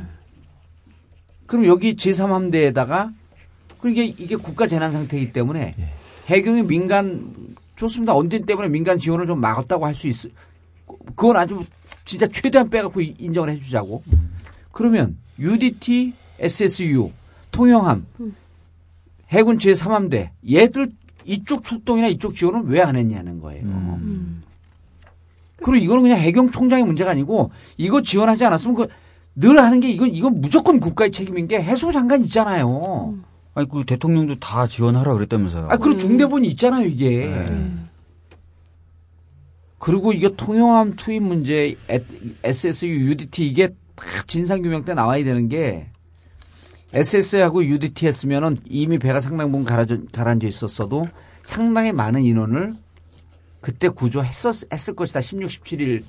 Speaker 2: 그럼 여기 제3함대에다가 그게 이게 국가 재난 상태이기 때문에 해경이 민간 좋습니다. 언제 때문에 민간 지원을 좀 막았다고 할 수 있어. 그건 아주 진짜 최대한 빼갖고 이- 인정을 해주자고. 그러면 UDT, SSU, 통영함, 해군 제3함대 얘들 이쪽 출동이나 이쪽 지원을 왜 안 했냐는 거예요.
Speaker 3: 음.
Speaker 2: 그리고 이거는 그냥 해경 총장의 문제가 아니고 이거 지원하지 않았으면 그 늘 하는 게 이건 이건 무조건 국가의 책임인 게 해수부 장관 있잖아요.
Speaker 4: 아니 그 대통령도 다 지원하라 그랬다면서요.
Speaker 2: 아 그리고 중대본이 있잖아요 이게.
Speaker 3: 네.
Speaker 2: 그리고 이게 통영함 투입 문제, SSU, UDT 이게 다 진상규명 때 나와야 되는 게 SS하고 UDT 했으면은 이미 배가 상당 부분 가라앉아, 가라앉아 있었어도 상당히 많은 인원을 그때 구조했었 했을 것이다. 16, 17일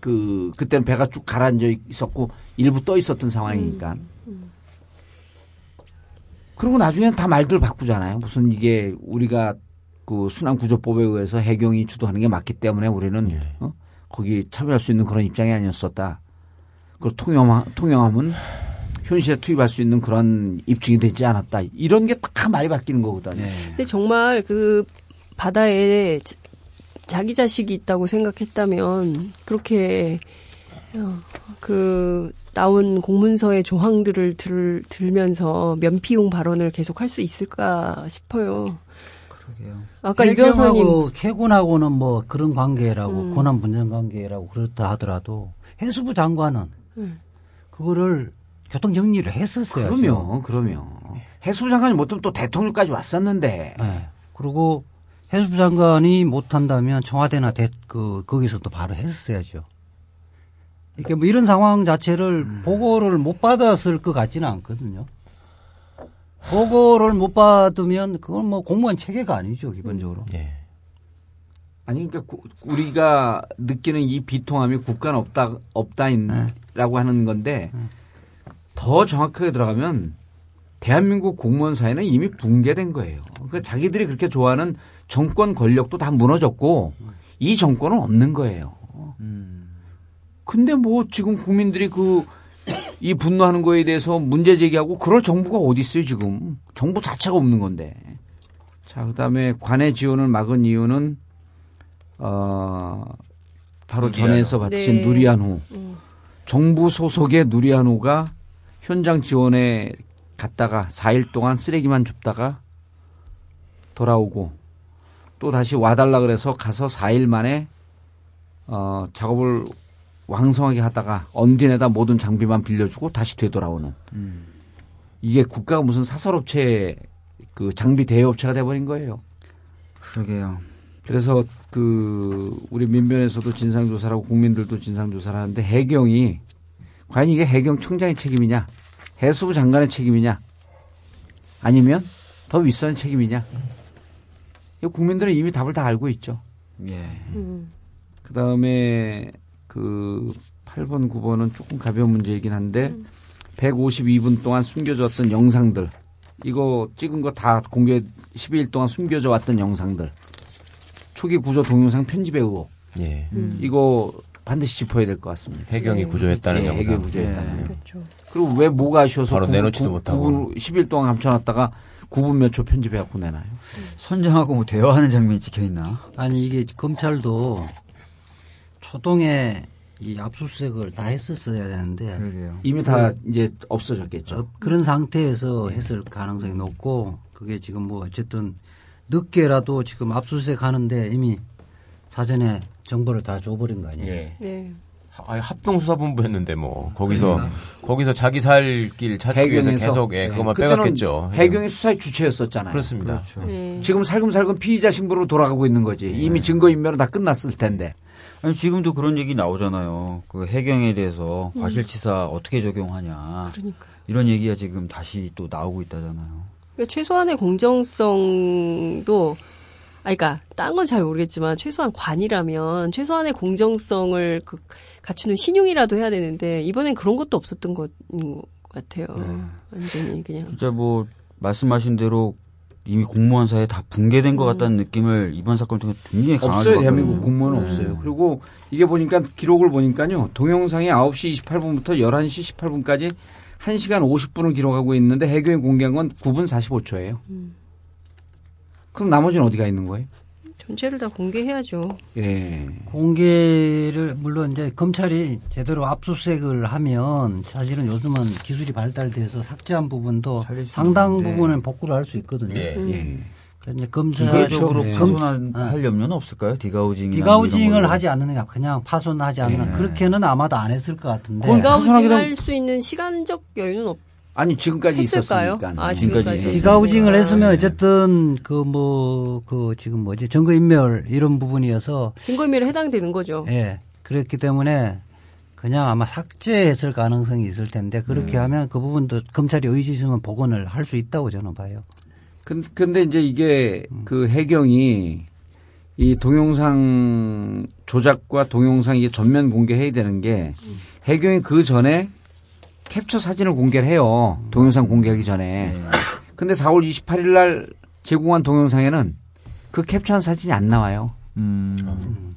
Speaker 2: 그 그때는 배가 쭉 가라앉아 있었고 일부 떠 있었던 상황이니까. 그리고 나중에는 다 말들 바꾸잖아요. 무슨 이게 우리가 그 순환 구조법에 의해서 해경이 주도하는 게 맞기 때문에 우리는 어? 거기 참여할 수 있는 그런 입장이 아니었었다. 그리고 통영 통영함은 현실에 투입할 수 있는 그런 입증이 되지 않았다. 이런 게다 말이 바뀌는 거거든요.
Speaker 3: 근데 정말 그 바다에 자- 자기 자식이 있다고 생각했다면 그렇게 어, 그 나온 공문서의 조항들을 들, 들면서 면피용 발언을 계속 할 수 있을까 싶어요.
Speaker 4: 그러게요.
Speaker 3: 아까 이 변호사님
Speaker 5: 해경하고 캐군하고는 뭐 그런 관계라고
Speaker 3: 음.
Speaker 5: 권한 분쟁 관계라고 그렇다 하더라도 해수부 장관은
Speaker 3: 음.
Speaker 5: 그거를 교통 정리를 했었어야죠.
Speaker 2: 그러면 그러면 해수부 장관이 못하면 또 대통령까지 왔었는데
Speaker 5: 네. 그리고 해수부 장관이 못한다면 청와대나 대, 그 거기서 또 바로 했었어야죠. 이렇게 뭐 이런 상황 자체를
Speaker 2: 음.
Speaker 5: 보고를 못 받았을 것 같지는 않거든요. 보고를 못 받으면 그건 뭐 공무원 체계가 아니죠 기본적으로.
Speaker 6: 예.
Speaker 2: 아니 그러니까 구- 우리가 느끼는 이 비통함이 국가는 없다 없다인라고 하는 건데 더 정확하게 들어가면 대한민국 공무원 사회는 이미 붕괴된 거예요. 그러니까 자기들이 그렇게 좋아하는 정권 권력도 다 무너졌고 이 정권은 없는 거예요. 근데 뭐 지금 국민들이 그 이 분노하는 거에 대해서 문제 제기하고 그럴 정부가 어디 있어요 지금 정부 자체가 없는 건데 자 그다음에 관내 지원을 막은 이유는 어 바로
Speaker 6: 누리안호.
Speaker 2: 전에서 바친
Speaker 3: 네.
Speaker 2: 누리안호 정부 소속의 누리안호가 현장 지원에 갔다가 4일 동안 쓰레기만 줍다가 돌아오고 또 다시 와달라 그래서 가서 4일 만에 어 작업을 왕성하게 하다가 언딘에다 모든 장비만 빌려주고 다시 되돌아오는 이게 국가가 무슨 사설업체 그 장비 대여업체가 돼버린 거예요.
Speaker 4: 그러게요.
Speaker 2: 그래서 그 우리 민변에서도 진상조사라고 국민들도 진상조사를 하는데 해경이 과연 이게 해경 총장의 책임이냐 해수부 장관의 책임이냐 아니면 더 윗선의 책임이냐 이 국민들은 이미 답을 다 알고 있죠.
Speaker 4: 예.
Speaker 3: 음.
Speaker 2: 그 다음에 그 8번, 9번은 조금 가벼운 문제이긴 한데 152분 동안 숨겨졌던 영상들 이거 찍은 거 다 공개 12일 동안 숨겨져 왔던 영상들 초기 구조 동영상 편집의 의혹
Speaker 6: 예.
Speaker 3: 음.
Speaker 2: 이거 반드시 짚어야 될 것 같습니다.
Speaker 6: 해경이 구조했다는
Speaker 2: 예,
Speaker 6: 영상.
Speaker 2: 해경이 구조했다는 거.
Speaker 3: 그렇죠.
Speaker 2: 그리고 왜 뭐가 아쉬워서
Speaker 6: 바로
Speaker 2: 구-
Speaker 6: 내놓지도
Speaker 2: 구-
Speaker 6: 못하고.
Speaker 2: 9분 10일 동안 감춰놨다가 9분 몇 초 편집해 갖고 내놔요.
Speaker 4: 선장하고 뭐 대화하는 장면이 찍혀 있나?
Speaker 5: 아니 이게 검찰도 초동에 이 압수수색을 다 했었어야 되는데
Speaker 4: 그러게요.
Speaker 2: 이미 다 이제 없어졌겠죠.
Speaker 5: 어, 그런 상태에서 했을 가능성이 높고 그게 지금 뭐 어쨌든 늦게라도 지금 압수수색 하는데 이미 사전에 정보를 다 줘버린 거 아니에요?
Speaker 6: 예.
Speaker 3: 네.
Speaker 6: 아, 합동수사본부 했는데 뭐 거기서 거기서 자기 살 길 찾기 위해서 계속 예,
Speaker 2: 네.
Speaker 6: 그것만 빼갔겠죠.
Speaker 2: 해경이 수사의 주체였었잖아요.
Speaker 6: 그렇습니다.
Speaker 4: 그렇죠.
Speaker 3: 네.
Speaker 2: 지금 살금살금 피의자 신부로 돌아가고 있는 거지. 이미 증거 인멸은 다 끝났을 텐데.
Speaker 4: 아니 지금도 그런 얘기 나오잖아요. 그 해경에 대해서 과실치사 어떻게 적용하냐.
Speaker 3: 그러니까.
Speaker 4: 이런 얘기가 지금 다시 또 나오고 있다잖아요.
Speaker 3: 그러니까 최소한의 공정성도 아 그러니까 딴 건 잘 모르겠지만 최소한 관이라면 최소한의 공정성을 그 갖추는 신용이라도 해야 되는데 이번엔 그런 것도 없었던 것 같아요. 완전히 그냥
Speaker 4: 진짜 뭐 말씀하신 대로 이미 공무원 사회 다 붕괴된 것 같다는 느낌을 이번 사건 통해 굉장히 강하게
Speaker 2: 없어요. 대한민국 공무원은
Speaker 4: 네.
Speaker 2: 없어요. 그리고 이게 보니까 기록을 보니까요. 동영상이 9시 28분부터 11시 18분까지 1시간 50분을 기록하고 있는데 해경이 공개한 건 9분 45초예요. 그럼 나머지는 어디가 있는 거예요?
Speaker 3: 전체를 다 공개해야죠.
Speaker 2: 예.
Speaker 5: 공개를 물론 이제 검찰이 제대로 압수수색을 하면 사실은 요즘은 기술이 발달돼서 삭제한 부분도
Speaker 4: 수
Speaker 5: 상당. 부분은 복구를 할 수 있거든요.
Speaker 6: 예.
Speaker 2: 예.
Speaker 5: 그래서 이제 검사
Speaker 4: 기계적으로
Speaker 5: 네.
Speaker 4: 파손할 염려는 없을까요?
Speaker 5: degaussing degaussing을 하지 않는 그냥 파손하지 않는
Speaker 4: 예.
Speaker 5: 그렇게는 아마도 안 했을 것 같은데
Speaker 2: degaussing 되면-
Speaker 3: 할수 있는 시간적 여유는 없.
Speaker 2: 아니 지금까지
Speaker 3: 했을까요?
Speaker 2: 있었으니까.
Speaker 3: 아,
Speaker 4: 지금까지.
Speaker 5: degaussing을. 했으면 어쨌든 그뭐 그 지금 뭐지 증거 인멸 이런 부분이어서
Speaker 3: 증거 인멸에 해당되는 거죠.
Speaker 5: 예 그렇기 때문에 그냥 아마 삭제했을 가능성이 있을 텐데 그렇게 하면 그 부분도 검찰이 의지 있으면 복원을 할 수 있다고 저는 봐요.
Speaker 2: 근- 근데 이제 이게 그 해경이 이 동영상 조작과 동영상 이게 전면 공개해야 되는 게 해경이 그 전에 캡처 사진을 공개를 해요. 동영상 공개하기 전에. 근데 4월 28일 날 제공한 동영상에는 그 캡처한 사진이 안 나와요.
Speaker 4: 음.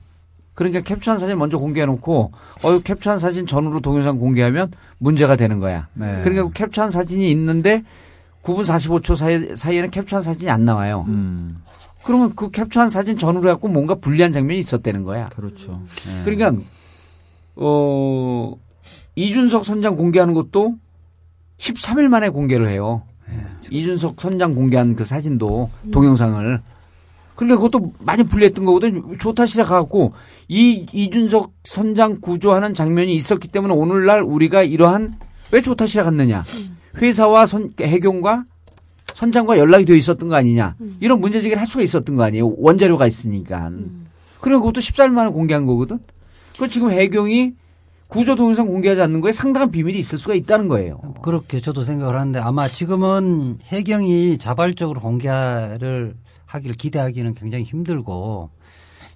Speaker 2: 그러니까 캡처한 사진 먼저 공개해 놓고 어 캡처한 사진 전후로 동영상 공개하면 문제가 되는 거야.
Speaker 4: 네.
Speaker 2: 그러니까 그 캡처한 사진이 있는데 9분 45초 사이, 사이에는 캡처한 사진이 안 나와요.
Speaker 4: 음.
Speaker 2: 그러면 그 캡처한 사진 전후로 해갖고 뭔가 불리한 장면이 있었다는 거야.
Speaker 4: 그렇죠. 네.
Speaker 2: 그러니까 어 이준석 선장 공개하는 것도 13일 만에 공개를 해요. 이준석 선장 공개한 그 사진도 동영상을 그러니까 그것도 많이 불리했던 거거든. 조타실에 가갖고 이 이준석 선장 구조하는 장면이 있었기 때문에 오늘날 우리가 이러한 왜 조타실에 갔느냐? 회사와 선, 해경과 선장과 연락이 되어 있었던 거 아니냐? 이런 문제 제기를 할 수가 있었던 거 아니에요? 원자료가 있으니까. 그리고 그것도 14일 만에 공개한 거거든. 그 지금 해경이 구조 동영상 공개하지 않는 거에 상당한 비밀이 있을 수가 있다는 거예요.
Speaker 5: 그렇게 저도 생각을 하는데 아마 지금은 해경이 자발적으로 공개를 하기를 기대하기는 굉장히 힘들고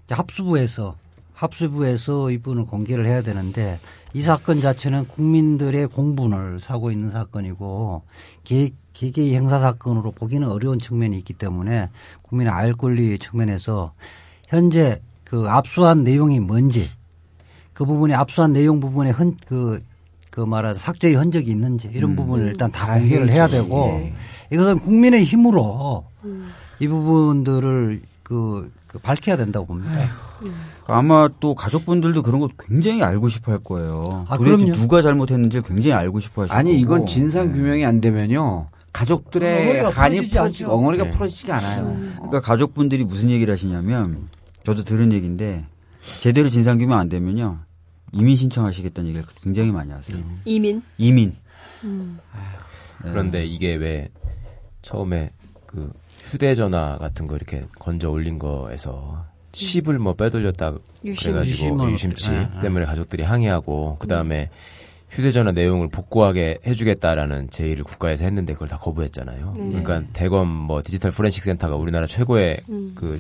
Speaker 5: 합수부에서 합수부에서 이분을 공개를 해야 되는데 이 사건 자체는 국민들의 공분을 사고 있는 사건이고 개, 개개의 형사 사건으로 보기는 어려운 측면이 있기 때문에 국민의 알 권리 측면에서 현재 그 압수한 내용이 뭔지 그 부분에 압수한 내용 부분에 흔, 그, 그 말하자 삭제의 흔적이 있는지 이런 부분을 일단 다 공개를 해야 되고 이것은 국민의 힘으로 이 부분들을 그, 그 밝혀야 된다고 봅니다.
Speaker 4: 아마 또 가족분들도 그런 거 굉장히 알고 싶어 할 거예요.
Speaker 5: 아,
Speaker 4: 도대체
Speaker 5: 그럼요.
Speaker 4: 누가 잘못했는지 굉장히 알고 싶어 하실
Speaker 2: 아니. 이건 진상 규명이 안 되면요 가족들의 한이
Speaker 5: 풀어지지
Speaker 2: 풀어지. 엉어리가
Speaker 6: 네.
Speaker 2: 풀어지지가 않아요.
Speaker 4: 그러니까 가족분들이 무슨 얘기를 하시냐면 저도 들은 얘기인데 제대로 진상 규명 안 되면요 이민 신청하시겠다는 얘기를 굉장히 많이 하세요.
Speaker 3: 이민.
Speaker 4: 이민.
Speaker 6: 그런데 이게 왜 처음에 그 휴대전화 같은 거 이렇게 건져 올린 거에서 칩을 뭐 빼돌렸다
Speaker 3: 유심.
Speaker 6: 그래가지고
Speaker 5: 유심을
Speaker 6: 유심칩
Speaker 5: 네, 네.
Speaker 6: 때문에 가족들이 항의하고 그 다음에 휴대전화 내용을 복구하게 해주겠다라는 제의를 국가에서 했는데 그걸 다 거부했잖아요. 그러니까 대검 뭐 디지털 포렌식 센터가 우리나라 최고의 그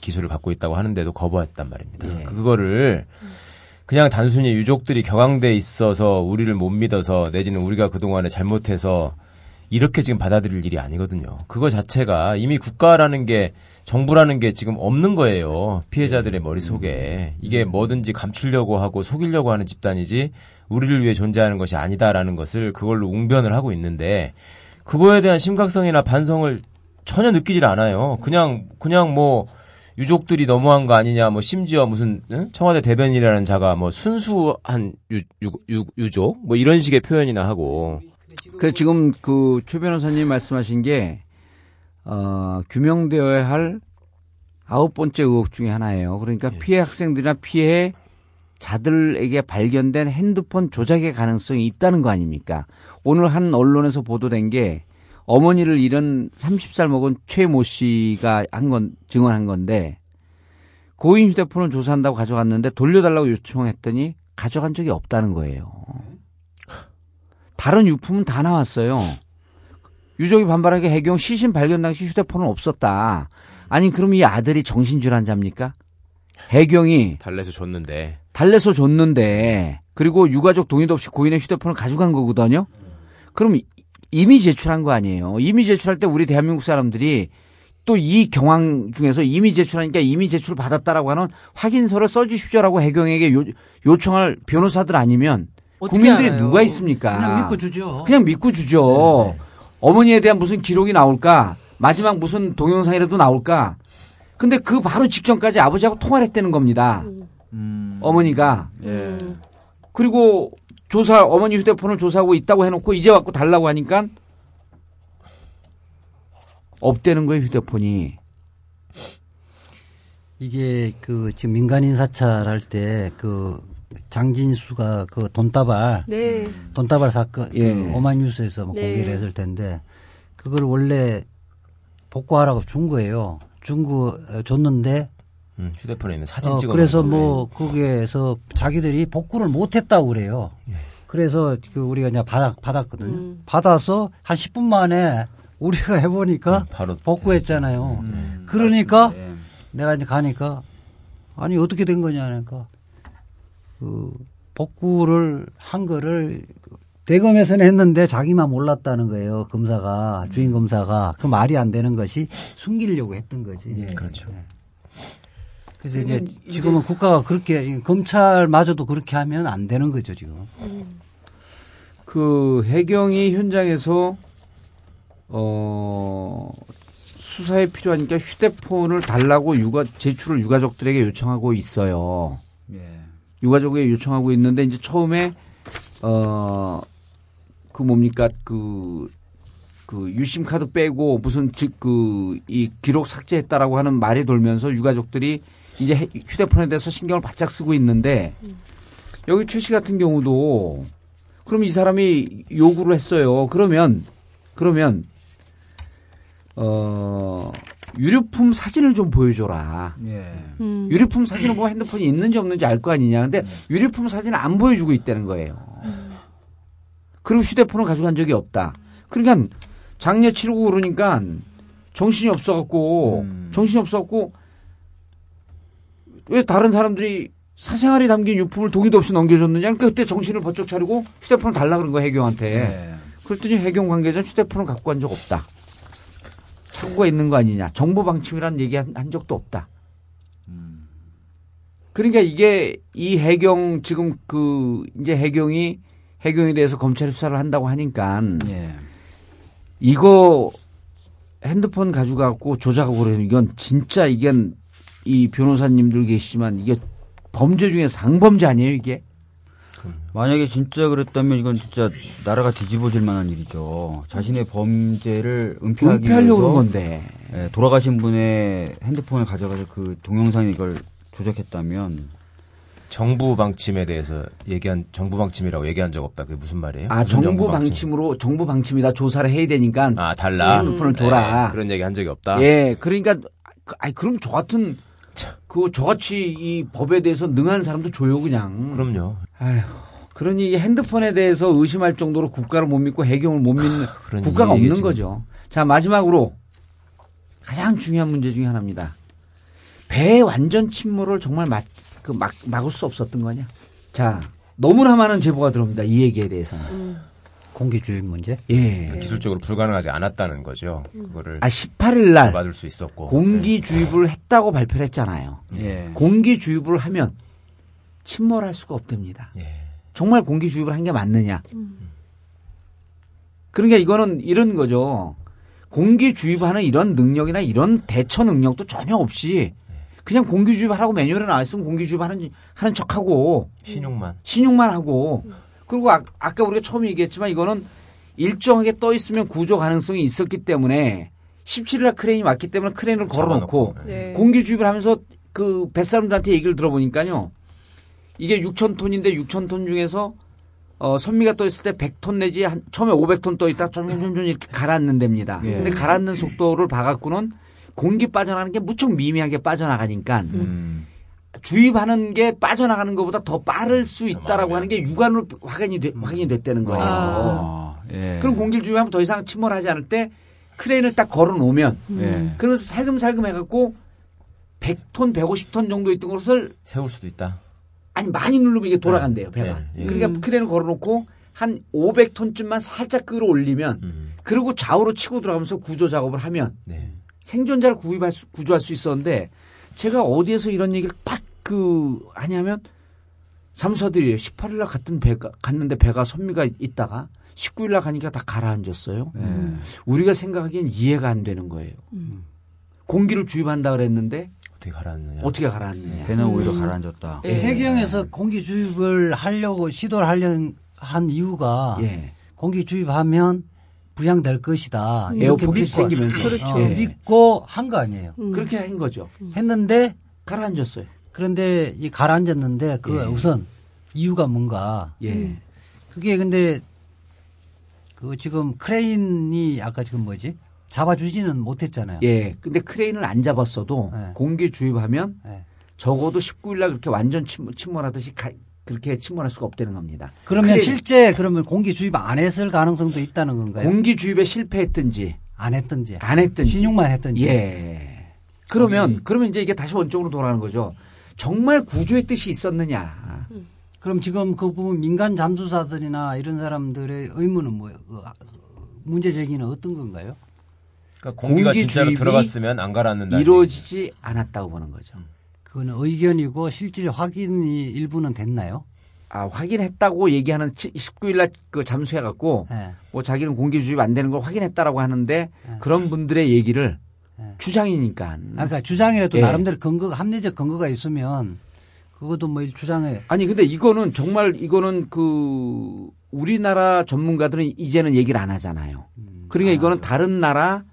Speaker 6: 기술을 갖고 있다고 하는데도 거부했단 말입니다. 그거를 그냥 단순히 유족들이 격앙돼 있어서 우리를 못 믿어서 내지는 우리가 그동안에 잘못해서 이렇게 지금 받아들일 일이 아니거든요. 그거 자체가 이미 국가라는 게 정부라는 게 지금 없는 거예요. 피해자들의 머릿속에. 이게 뭐든지 감추려고 하고 속이려고 하는 집단이지 우리를 위해 존재하는 것이 아니다라는 것을 그걸로 웅변을 하고 있는데 그거에 대한 심각성이나 반성을 전혀 느끼질 않아요. 그냥 그냥 뭐 유족들이 너무한 거 아니냐, 뭐 심지어 무슨 응? 청와대 대변인이라는 자가 뭐 순수한 유, 유, 유, 유족 뭐 이런 식의 표현이나 하고
Speaker 2: 그 지금 그 최 변호사님 말씀하신 게 어, 규명되어야 할 아홉 번째 의혹 중에 하나예요. 그러니까 피해 학생들이나 피해 자들에게 발견된 핸드폰 조작의 가능성이 있다는 거 아닙니까? 오늘 한 언론에서 보도된 게 어머니를 잃은 30살 먹은 최모 씨가 한 건 증언한 건데 고인 휴대폰을 조사한다고 가져갔는데 돌려달라고 요청했더니 가져간 적이 없다는 거예요. 다른 유품은 다 나왔어요. 유족이 반발하게 해경 시신 발견 당시 휴대폰은 없었다. 아니 그럼 이 아들이 정신질환 자입니까? 해경이
Speaker 6: 달래서 줬는데
Speaker 2: 달래서 줬는데 그리고 유가족 동의도 없이 고인의 휴대폰을 가져간 거거든요. 그럼 이- 이미 제출한 거 아니에요. 이미 제출할 때 우리 대한민국 사람들이 또 이 경황 중에서 이미 제출하니까 이미 제출 받았다라고 하는 확인서를 써주십시오라고 해경에게 요, 요청할 변호사들 아니면 국민들이
Speaker 3: 알아요?
Speaker 2: 누가 있습니까?
Speaker 5: 그냥 믿고 주죠.
Speaker 2: 그냥 믿고 주죠. 어머니에 대한 무슨 기록이 나올까? 마지막 무슨 동영상이라도 나올까? 근데 그 바로 직전까지 아버지하고 통화를 했다는 겁니다.
Speaker 4: 음.
Speaker 2: 어머니가.
Speaker 4: 예.
Speaker 2: 그리고 조사, 어머니 휴대폰을 조사하고 있다고 해놓고 이제 왔고 달라고 하니까 없대는 거예요, 휴대폰이.
Speaker 5: 이게 그 지금 민간인 사찰 할 때 그 장진수가 그 돈다발
Speaker 3: 네.
Speaker 5: 돈다발 사건
Speaker 2: 예.
Speaker 5: 그 오마이뉴스에서 뭐
Speaker 3: 네.
Speaker 5: 공개를 했을 텐데 그걸 원래 복구하라고 준 거예요. 준 거 줬는데
Speaker 6: 음, 휴대폰에 있는 사진
Speaker 5: 어,
Speaker 6: 찍어.
Speaker 5: 그래서
Speaker 6: 놓은 거.
Speaker 5: 뭐 거기에서 자기들이 복구를 못했다고 그래요. 그래서 그 우리가 이제 받았, 받았거든요.
Speaker 3: 음.
Speaker 5: 받아서 한 10분 만에 우리가 해보니까
Speaker 6: 음, 바로
Speaker 5: 복구했잖아요.
Speaker 4: 음.
Speaker 5: 그러니까
Speaker 4: 예.
Speaker 5: 내가 이제 가니까 아니 어떻게 된 거냐 하니까 그 복구를 한 거를 대검에서는 했는데 자기만 몰랐다는 거예요 검사가 주인 검사가 그 말이 안 되는 것이 숨기려고 했던 거지.
Speaker 2: 예.
Speaker 6: 그렇죠.
Speaker 5: 그래서 이제 지금은 국가가 그렇게 검찰마저도 그렇게 하면 안 되는 거죠 지금.
Speaker 2: 그 해경이 현장에서 어 수사에 필요하니까 휴대폰을 달라고 유가 제출을 유가족들에게 요청하고 있어요.
Speaker 4: 예.
Speaker 2: 유가족에게 요청하고 있는데 이제 처음에 어 그 뭡니까 그그 유심 카드 빼고 무슨 즉 그 이 기록 삭제했다라고 하는 말이 돌면서 유가족들이 이제 해- 휴대폰에 대해서 신경을 바짝 쓰고 있는데 여기 최 씨 같은 경우도 그럼 이 사람이 요구를 했어요. 그러면 그러면 어 유류품 사진을 좀 보여줘라.
Speaker 4: 예.
Speaker 3: 음.
Speaker 2: 유류품 사진을 보면 핸드폰이 있는지 없는지 알 거 아니냐. 근데 유류품 사진을 안 보여주고 있다는 거예요. 그리고 휴대폰을 가져간 적이 없다. 그러니까 장례 치르고 그러니까 정신이 없어갖고
Speaker 4: 음.
Speaker 2: 정신이 없어갖고 왜 다른 사람들이 사생활이 담긴 유품을 동의도 없이 넘겨줬느냐. 그러니까 그때 정신을 번쩍 차리고 휴대폰을 달라 그런 거야 해경한테.
Speaker 4: 예.
Speaker 2: 그랬더니 해경 관계자는 휴대폰을 갖고 간 적 없다. 창고가 있는 거 아니냐. 정보 방침이라는 얘기 한, 한 적도 없다. 그러니까 이게 이 해경 지금 그 이제 해경이 해경에 대해서 검찰 수사를 한다고 하니까
Speaker 4: 예.
Speaker 2: 이거 핸드폰 가져가고 조작하고 그러면 이건 진짜 이건 이 변호사님들 계시지만 이게 범죄 중에 상범죄 아니에요 이게?
Speaker 4: 만약에 진짜 그랬다면 이건 진짜 나라가 뒤집어질 만한 일이죠. 자신의 범죄를 은폐하기
Speaker 2: 은폐하려고 그런
Speaker 4: 위해서
Speaker 2: 건데.
Speaker 4: 예, 돌아가신 분의 핸드폰을 가져가서 그 동영상 이걸 조작했다면
Speaker 6: 정부 방침에 대해서 얘기한 정부 방침이라고 얘기한 적 없다. 그게 무슨 말이에요?
Speaker 2: 아
Speaker 6: 무슨
Speaker 2: 정부
Speaker 6: 방침?
Speaker 2: 방침 으로 정부 방침이다 조사를 해야 되니까
Speaker 6: 아 달라.
Speaker 2: 핸드폰을 줘라.
Speaker 6: 네, 그런 얘기 한 적이 없다.
Speaker 2: 예, 그러니까 그- 아니 그럼 저 같은 그 저같이 이 법에 대해서 능한 사람도 줘요 그냥.
Speaker 6: 그럼요.
Speaker 2: 아휴, 그러니 이 핸드폰에 대해서 의심할 정도로 국가를 못 믿고 해경을 못 믿는
Speaker 6: 그런
Speaker 2: 국가가 없는
Speaker 6: 지금.
Speaker 2: 거죠. 자 마지막으로 가장 중요한 문제 중에 하나입니다. 배의 완전 침몰을 정말 막, 그 막, 막을 수 없었던 거냐? 자 너무나 많은 제보가 들어옵니다. 이 얘기에 대해서는.
Speaker 5: 공기주의 문제.
Speaker 2: 예.
Speaker 6: 기술적으로 불가능하지 않았다는 거죠. 그거를
Speaker 2: 아 18일 날
Speaker 6: 받을 수 있었고.
Speaker 2: 공기 주입을 했다고 발표를 했잖아요.
Speaker 4: 예.
Speaker 2: 공기 주입을 하면 침몰할 수가 없답니다.
Speaker 6: 예.
Speaker 2: 정말 공기 주입을 한 게 맞느냐? 그러니까 이거는 이런 거죠. 공기 주입하는 이런 능력이나 이런 대처 능력도 전혀 없이 그냥 공기 주입하라고 매뉴얼에 나와 있으면 공기 주입하는 하는 척하고
Speaker 6: 신용만.
Speaker 2: 신용만 하고 그리고 아, 아까 우리가 처음 얘기했지만 이거는 일정하게 떠 있으면 구조 가능성이 있었기 때문에 17일날 크레인이 왔기 때문에 크레인을 걸어놓고
Speaker 6: 잡아놓고.
Speaker 3: 네.
Speaker 2: 공기 주입을 하면서 그 뱃사람들한테 얘기를 들어보니까요. 이게 6천 톤인데 6천 톤 중에서 어, 선미가 떠 있을 때 100톤 내지 한, 처음에 500톤 떠 있다 점점점 이렇게 가라앉는답니다.
Speaker 4: 예.
Speaker 2: 근데 가라앉는 속도를 봐갖고는 공기 빠져나가는 게 무척 미미하게 빠져나가니까
Speaker 4: 음.
Speaker 2: 주입하는 게 빠져나가는 것보다 더 빠를 수 있다라고 하는 게 육안으로 확인이, 돼- 확인이 됐다는 거예요.
Speaker 3: 아.
Speaker 4: 아, 예.
Speaker 2: 그럼 공기를 주입하면 더 이상 침몰하지 않을 때 크레인을 딱 걸어 놓으면
Speaker 4: 예.
Speaker 2: 그러면서 살금살금 해갖고 100톤, 150톤 정도 있던 것을
Speaker 6: 세울 수도 있다.
Speaker 2: 아니 많이 누르면 이게 돌아간대요 배가.
Speaker 6: 네, 예.
Speaker 2: 그러니까
Speaker 3: 음.
Speaker 2: 크레인을 걸어놓고 한 500톤쯤만 살짝 끌어올리면
Speaker 6: 음.
Speaker 2: 그리고 좌우로 치고 들어가면서 구조 작업을 하면
Speaker 6: 네.
Speaker 2: 생존자를 구입할 수, 구조할 수 있었는데 제가 어디에서 이런 얘기를 딱 그 하냐면 사무사들이에요. 18일 날 갔던 배가 갔는데 배가 선미가 있다가 19일 날 가니까 다 가라앉았어요.
Speaker 4: 예.
Speaker 2: 우리가 생각하기엔 이해가 안 되는 거예요. 공기를 주입한다 그랬는데
Speaker 6: 어떻게 가라앉느냐.
Speaker 2: 어떻게 가라앉느냐.
Speaker 4: 배는 오히려 가라앉았다.
Speaker 3: 예.
Speaker 5: 해경에서 공기 주입을 하려고 시도를 하려 한 이유가
Speaker 2: 예.
Speaker 5: 공기 주입하면 부양될 것이다.
Speaker 2: 에어포켓이
Speaker 5: 믿고,
Speaker 2: 생기면서.
Speaker 3: 그렇죠.
Speaker 5: 어,
Speaker 2: 예.
Speaker 5: 믿고 한 거 아니에요.
Speaker 3: 음.
Speaker 2: 그렇게 한 거죠.
Speaker 5: 했는데
Speaker 2: 가라앉았어요.
Speaker 5: 그런데 이 가라앉았는데 그
Speaker 2: 예.
Speaker 5: 우선 이유가 뭔가
Speaker 2: 예.
Speaker 5: 그게 근데 그 지금 크레인이 아까 지금 뭐지 잡아주지는 못했잖아요.
Speaker 2: 예. 근데 크레인을 안 잡았어도
Speaker 5: 네.
Speaker 2: 공기 주입하면
Speaker 5: 예.
Speaker 2: 적어도 19일 날 그렇게 완전 침, 침몰하듯이 가- 그렇게 침몰할 수가 없다는 겁니다.
Speaker 5: 그러면 실제 그러면 공기 주입 안 했을 가능성도 있다는 건가요?
Speaker 2: 공기 주입에 실패했든지
Speaker 5: 안 했든지
Speaker 2: 안 했든지
Speaker 5: 신용만 했든지
Speaker 2: 예. 그러면 그러면 이제 이게 다시 원점으로 돌아가는 거죠. 정말 구조의 뜻이 있었느냐.
Speaker 5: 그럼 지금 그 부분 민간 잠수사들이나 이런 사람들의 의무는 뭐예요? 그 아, 문제 제기는 어떤 건가요?
Speaker 6: 그러니까 공기가
Speaker 2: 공기
Speaker 6: 진짜로 들어갔으면 안 가라앉는다.
Speaker 2: 이루어지지 않았다고 보는 거죠.
Speaker 5: 그거는 의견이고 실질 확인이 일부는 됐나요?
Speaker 2: 아, 확인했다고 얘기하는 19일 날 그 잠수해 갖고
Speaker 5: 예.
Speaker 2: 뭐 자기는 공기 주입 안 되는 걸 확인했다라고 하는데 그런 분들의 얘기를
Speaker 5: 네.
Speaker 2: 주장이니까.
Speaker 5: 아, 그러니까 주장이라도
Speaker 2: 예.
Speaker 5: 나름대로 근거 합리적 근거가 있으면 그것도 뭐 주장에
Speaker 2: 아니 근데 이거는 정말 이거는 그 우리나라 전문가들은 이제는 얘기를 안 하잖아요. 그러니까 이거는 다른 나라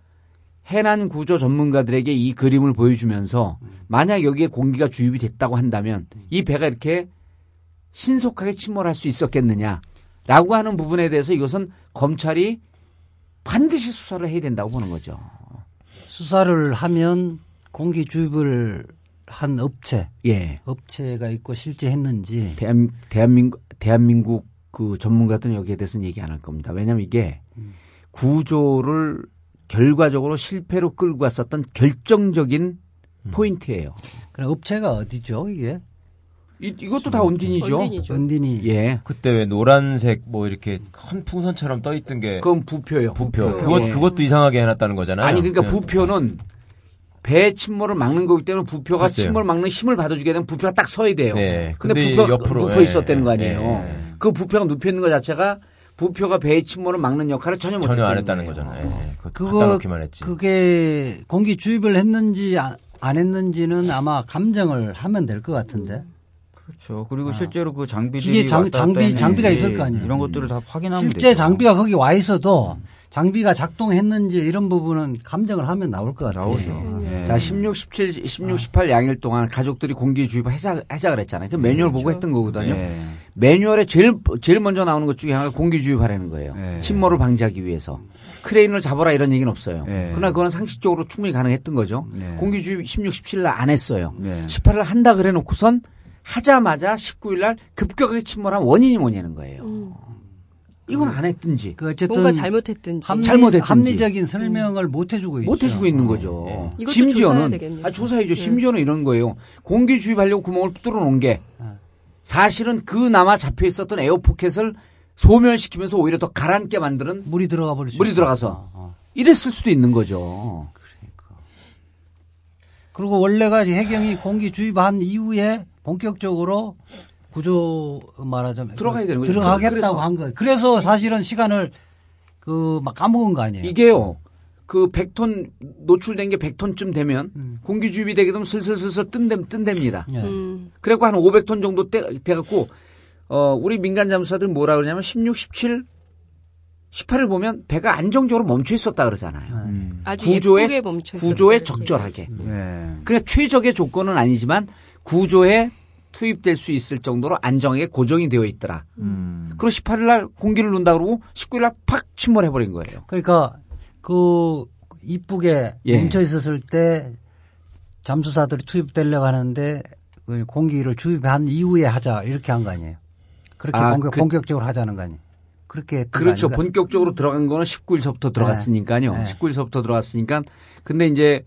Speaker 2: 해난 구조 전문가들에게 이 그림을 보여주면서 만약 여기에 공기가 주입이 됐다고 한다면 이 배가 이렇게 신속하게 침몰할 수 있었겠느냐라고 하는 부분에 대해서 이것은 검찰이 반드시 수사를 해야 된다고 보는 거죠.
Speaker 5: 수사를 하면 공기 주입을 한 업체
Speaker 2: 예.
Speaker 5: 업체가 있고 실제 했는지
Speaker 2: 대한, 대한민국, 대한민국 그 전문가들은 여기에 대해서는 얘기 안 할 겁니다. 왜냐하면 이게 구조를 결과적으로 실패로 끌고 갔었던 결정적인 포인트예요.
Speaker 5: 그럼 업체가 어디죠 이게
Speaker 2: 이, 이것도 다 온딘이죠.
Speaker 3: 원딘이죠.
Speaker 5: 은딘이
Speaker 2: 예.
Speaker 6: 그때 왜 노란색 뭐 이렇게 큰 풍선처럼 떠 있던 게
Speaker 2: 그건 부표요.
Speaker 6: 부표. 그것
Speaker 2: 예.
Speaker 6: 그것도 이상하게 해놨다는 거잖아요.
Speaker 2: 아니 그러니까
Speaker 6: 네.
Speaker 2: 부표는 배 침몰을 막는 거기 때문에 부표가
Speaker 6: 글쎄요.
Speaker 2: 침몰 막는 힘을 받아주게 되면 부표가 딱 서야 돼요.
Speaker 6: 네.
Speaker 2: 근데,
Speaker 6: 근데
Speaker 2: 부표가
Speaker 6: 옆으로,
Speaker 2: 눕혀
Speaker 6: 예,
Speaker 2: 있었다는 거
Speaker 6: 예,
Speaker 2: 아니에요.
Speaker 6: 예.
Speaker 2: 그 부표가 눕혀 있는 것 자체가 부표가 배의 침몰을 막는 역할을 전혀 못했다는
Speaker 6: 전혀 안 했다는
Speaker 2: 거예요.
Speaker 6: 거잖아요. 예. 그거
Speaker 5: 그거
Speaker 6: 갖다 놓기만 했지.
Speaker 5: 그게 공기 주입을 했는지 아- 안 했는지는 아마 감정을 하면 될 것 같은데
Speaker 4: 그렇죠. 그리고 실제로 그 장비들이
Speaker 5: 장- 장비- 장비가 있을 거 아니에요.
Speaker 4: 이런 것들을 다 확인하면
Speaker 5: 실제
Speaker 4: 되죠.
Speaker 5: 장비가 거기 와 있어도 장비가 작동했는지 이런 부분은 감정을 하면 나올 것 같아요.
Speaker 4: 나오죠. 예.
Speaker 2: 자, 16, 17, 16, 18 양일 동안 가족들이 공기 주입을 하자, 하자 그랬잖아요. 그 매뉴얼 보고 했던 거거든요.
Speaker 4: 예.
Speaker 2: 매뉴얼에 제일, 제일 먼저 나오는 것 중에 하나가 공기 주입하라는 거예요.
Speaker 4: 예.
Speaker 2: 침몰을 방지하기 위해서. 크레인을 잡아라 이런 얘기는 없어요.
Speaker 4: 예.
Speaker 2: 그러나 그건 상식적으로 충분히 가능했던 거죠.
Speaker 4: 예.
Speaker 2: 공기 주입 16, 17일 날안 했어요.
Speaker 4: 예.
Speaker 2: 18일 한다 그래 놓고선 하자마자 19일 날 급격하게 침몰한 원인이 뭐냐는 거예요. 이건 안 했든지
Speaker 5: 그 어쨌든
Speaker 3: 뭔가 잘못했든지.
Speaker 5: 합리,
Speaker 2: 잘못했든지.
Speaker 5: 합리적인 설명을 못 해주고 있죠.
Speaker 2: 못 해주고 있는 거죠.
Speaker 3: 예. 이것도 조사해야
Speaker 2: 심지어는
Speaker 3: 되겠네요.
Speaker 2: 아, 조사해죠.
Speaker 3: 네.
Speaker 2: 심지어는 이런 거예요. 공기 주입하려고 구멍을 뚫어 놓은 게
Speaker 5: 네.
Speaker 2: 사실은 그 남아 잡혀 있었던 에어포켓을 소멸시키면서 오히려 더 가라앉게 만드는
Speaker 5: 물이 들어가 수
Speaker 2: 물이. 들어가서.
Speaker 5: 어, 어.
Speaker 2: 이랬을 수도 있는 거죠.
Speaker 5: 그리고 원래가 해경이 공기 주입한 이후에 본격적으로 구조 말하자면
Speaker 2: 들어가야 되는 거죠.
Speaker 5: 들어가겠다고
Speaker 2: 그래서-
Speaker 5: 한 거예요. 그래서 사실은 시간을 그 막 까먹은 거 아니에요.
Speaker 2: 이게요. 그 100톤 노출된 게 100톤쯤 되면
Speaker 5: 음.
Speaker 2: 공기 주입이 되게 되면 슬슬슬슬 뜬대, 뜬답니다.
Speaker 5: 예.
Speaker 3: 음.
Speaker 2: 그래갖고 한 500톤 정도 돼, 돼갖고 어 우리 민간 잠수사들 뭐라 그러냐면 16, 17, 18을 보면 배가 안정적으로 멈춰 있었다 그러잖아요.
Speaker 4: 음.
Speaker 3: 아주
Speaker 2: 구조에
Speaker 3: 예쁘게 멈춰 있었다,
Speaker 2: 구조에. 적절하게.
Speaker 4: 예.
Speaker 2: 그러니까 최적의 조건은 아니지만 구조에 투입될 수 있을 정도로 안정하게 고정이 되어 있더라.
Speaker 4: 음.
Speaker 2: 그리고 18일 날 공기를 넣는다 그러고 19일 날 팍 침몰해 버린 거예요.
Speaker 5: 그러니까 그 이쁘게
Speaker 2: 예.
Speaker 5: 멈춰 있었을 때 잠수사들이 투입되려고 하는데 그 공기를 주입한 이후에 하자 이렇게 한 거 아니에요. 그렇게
Speaker 2: 아,
Speaker 5: 본격,
Speaker 2: 그-
Speaker 5: 본격적으로 하자는 거 아니에요. 그렇게
Speaker 2: 그렇죠.
Speaker 5: 아닌가?
Speaker 2: 본격적으로 들어간 거는 19일서부터 들어갔으니까요.
Speaker 5: 네.
Speaker 2: 19일서부터 들어갔으니까. 근데 이제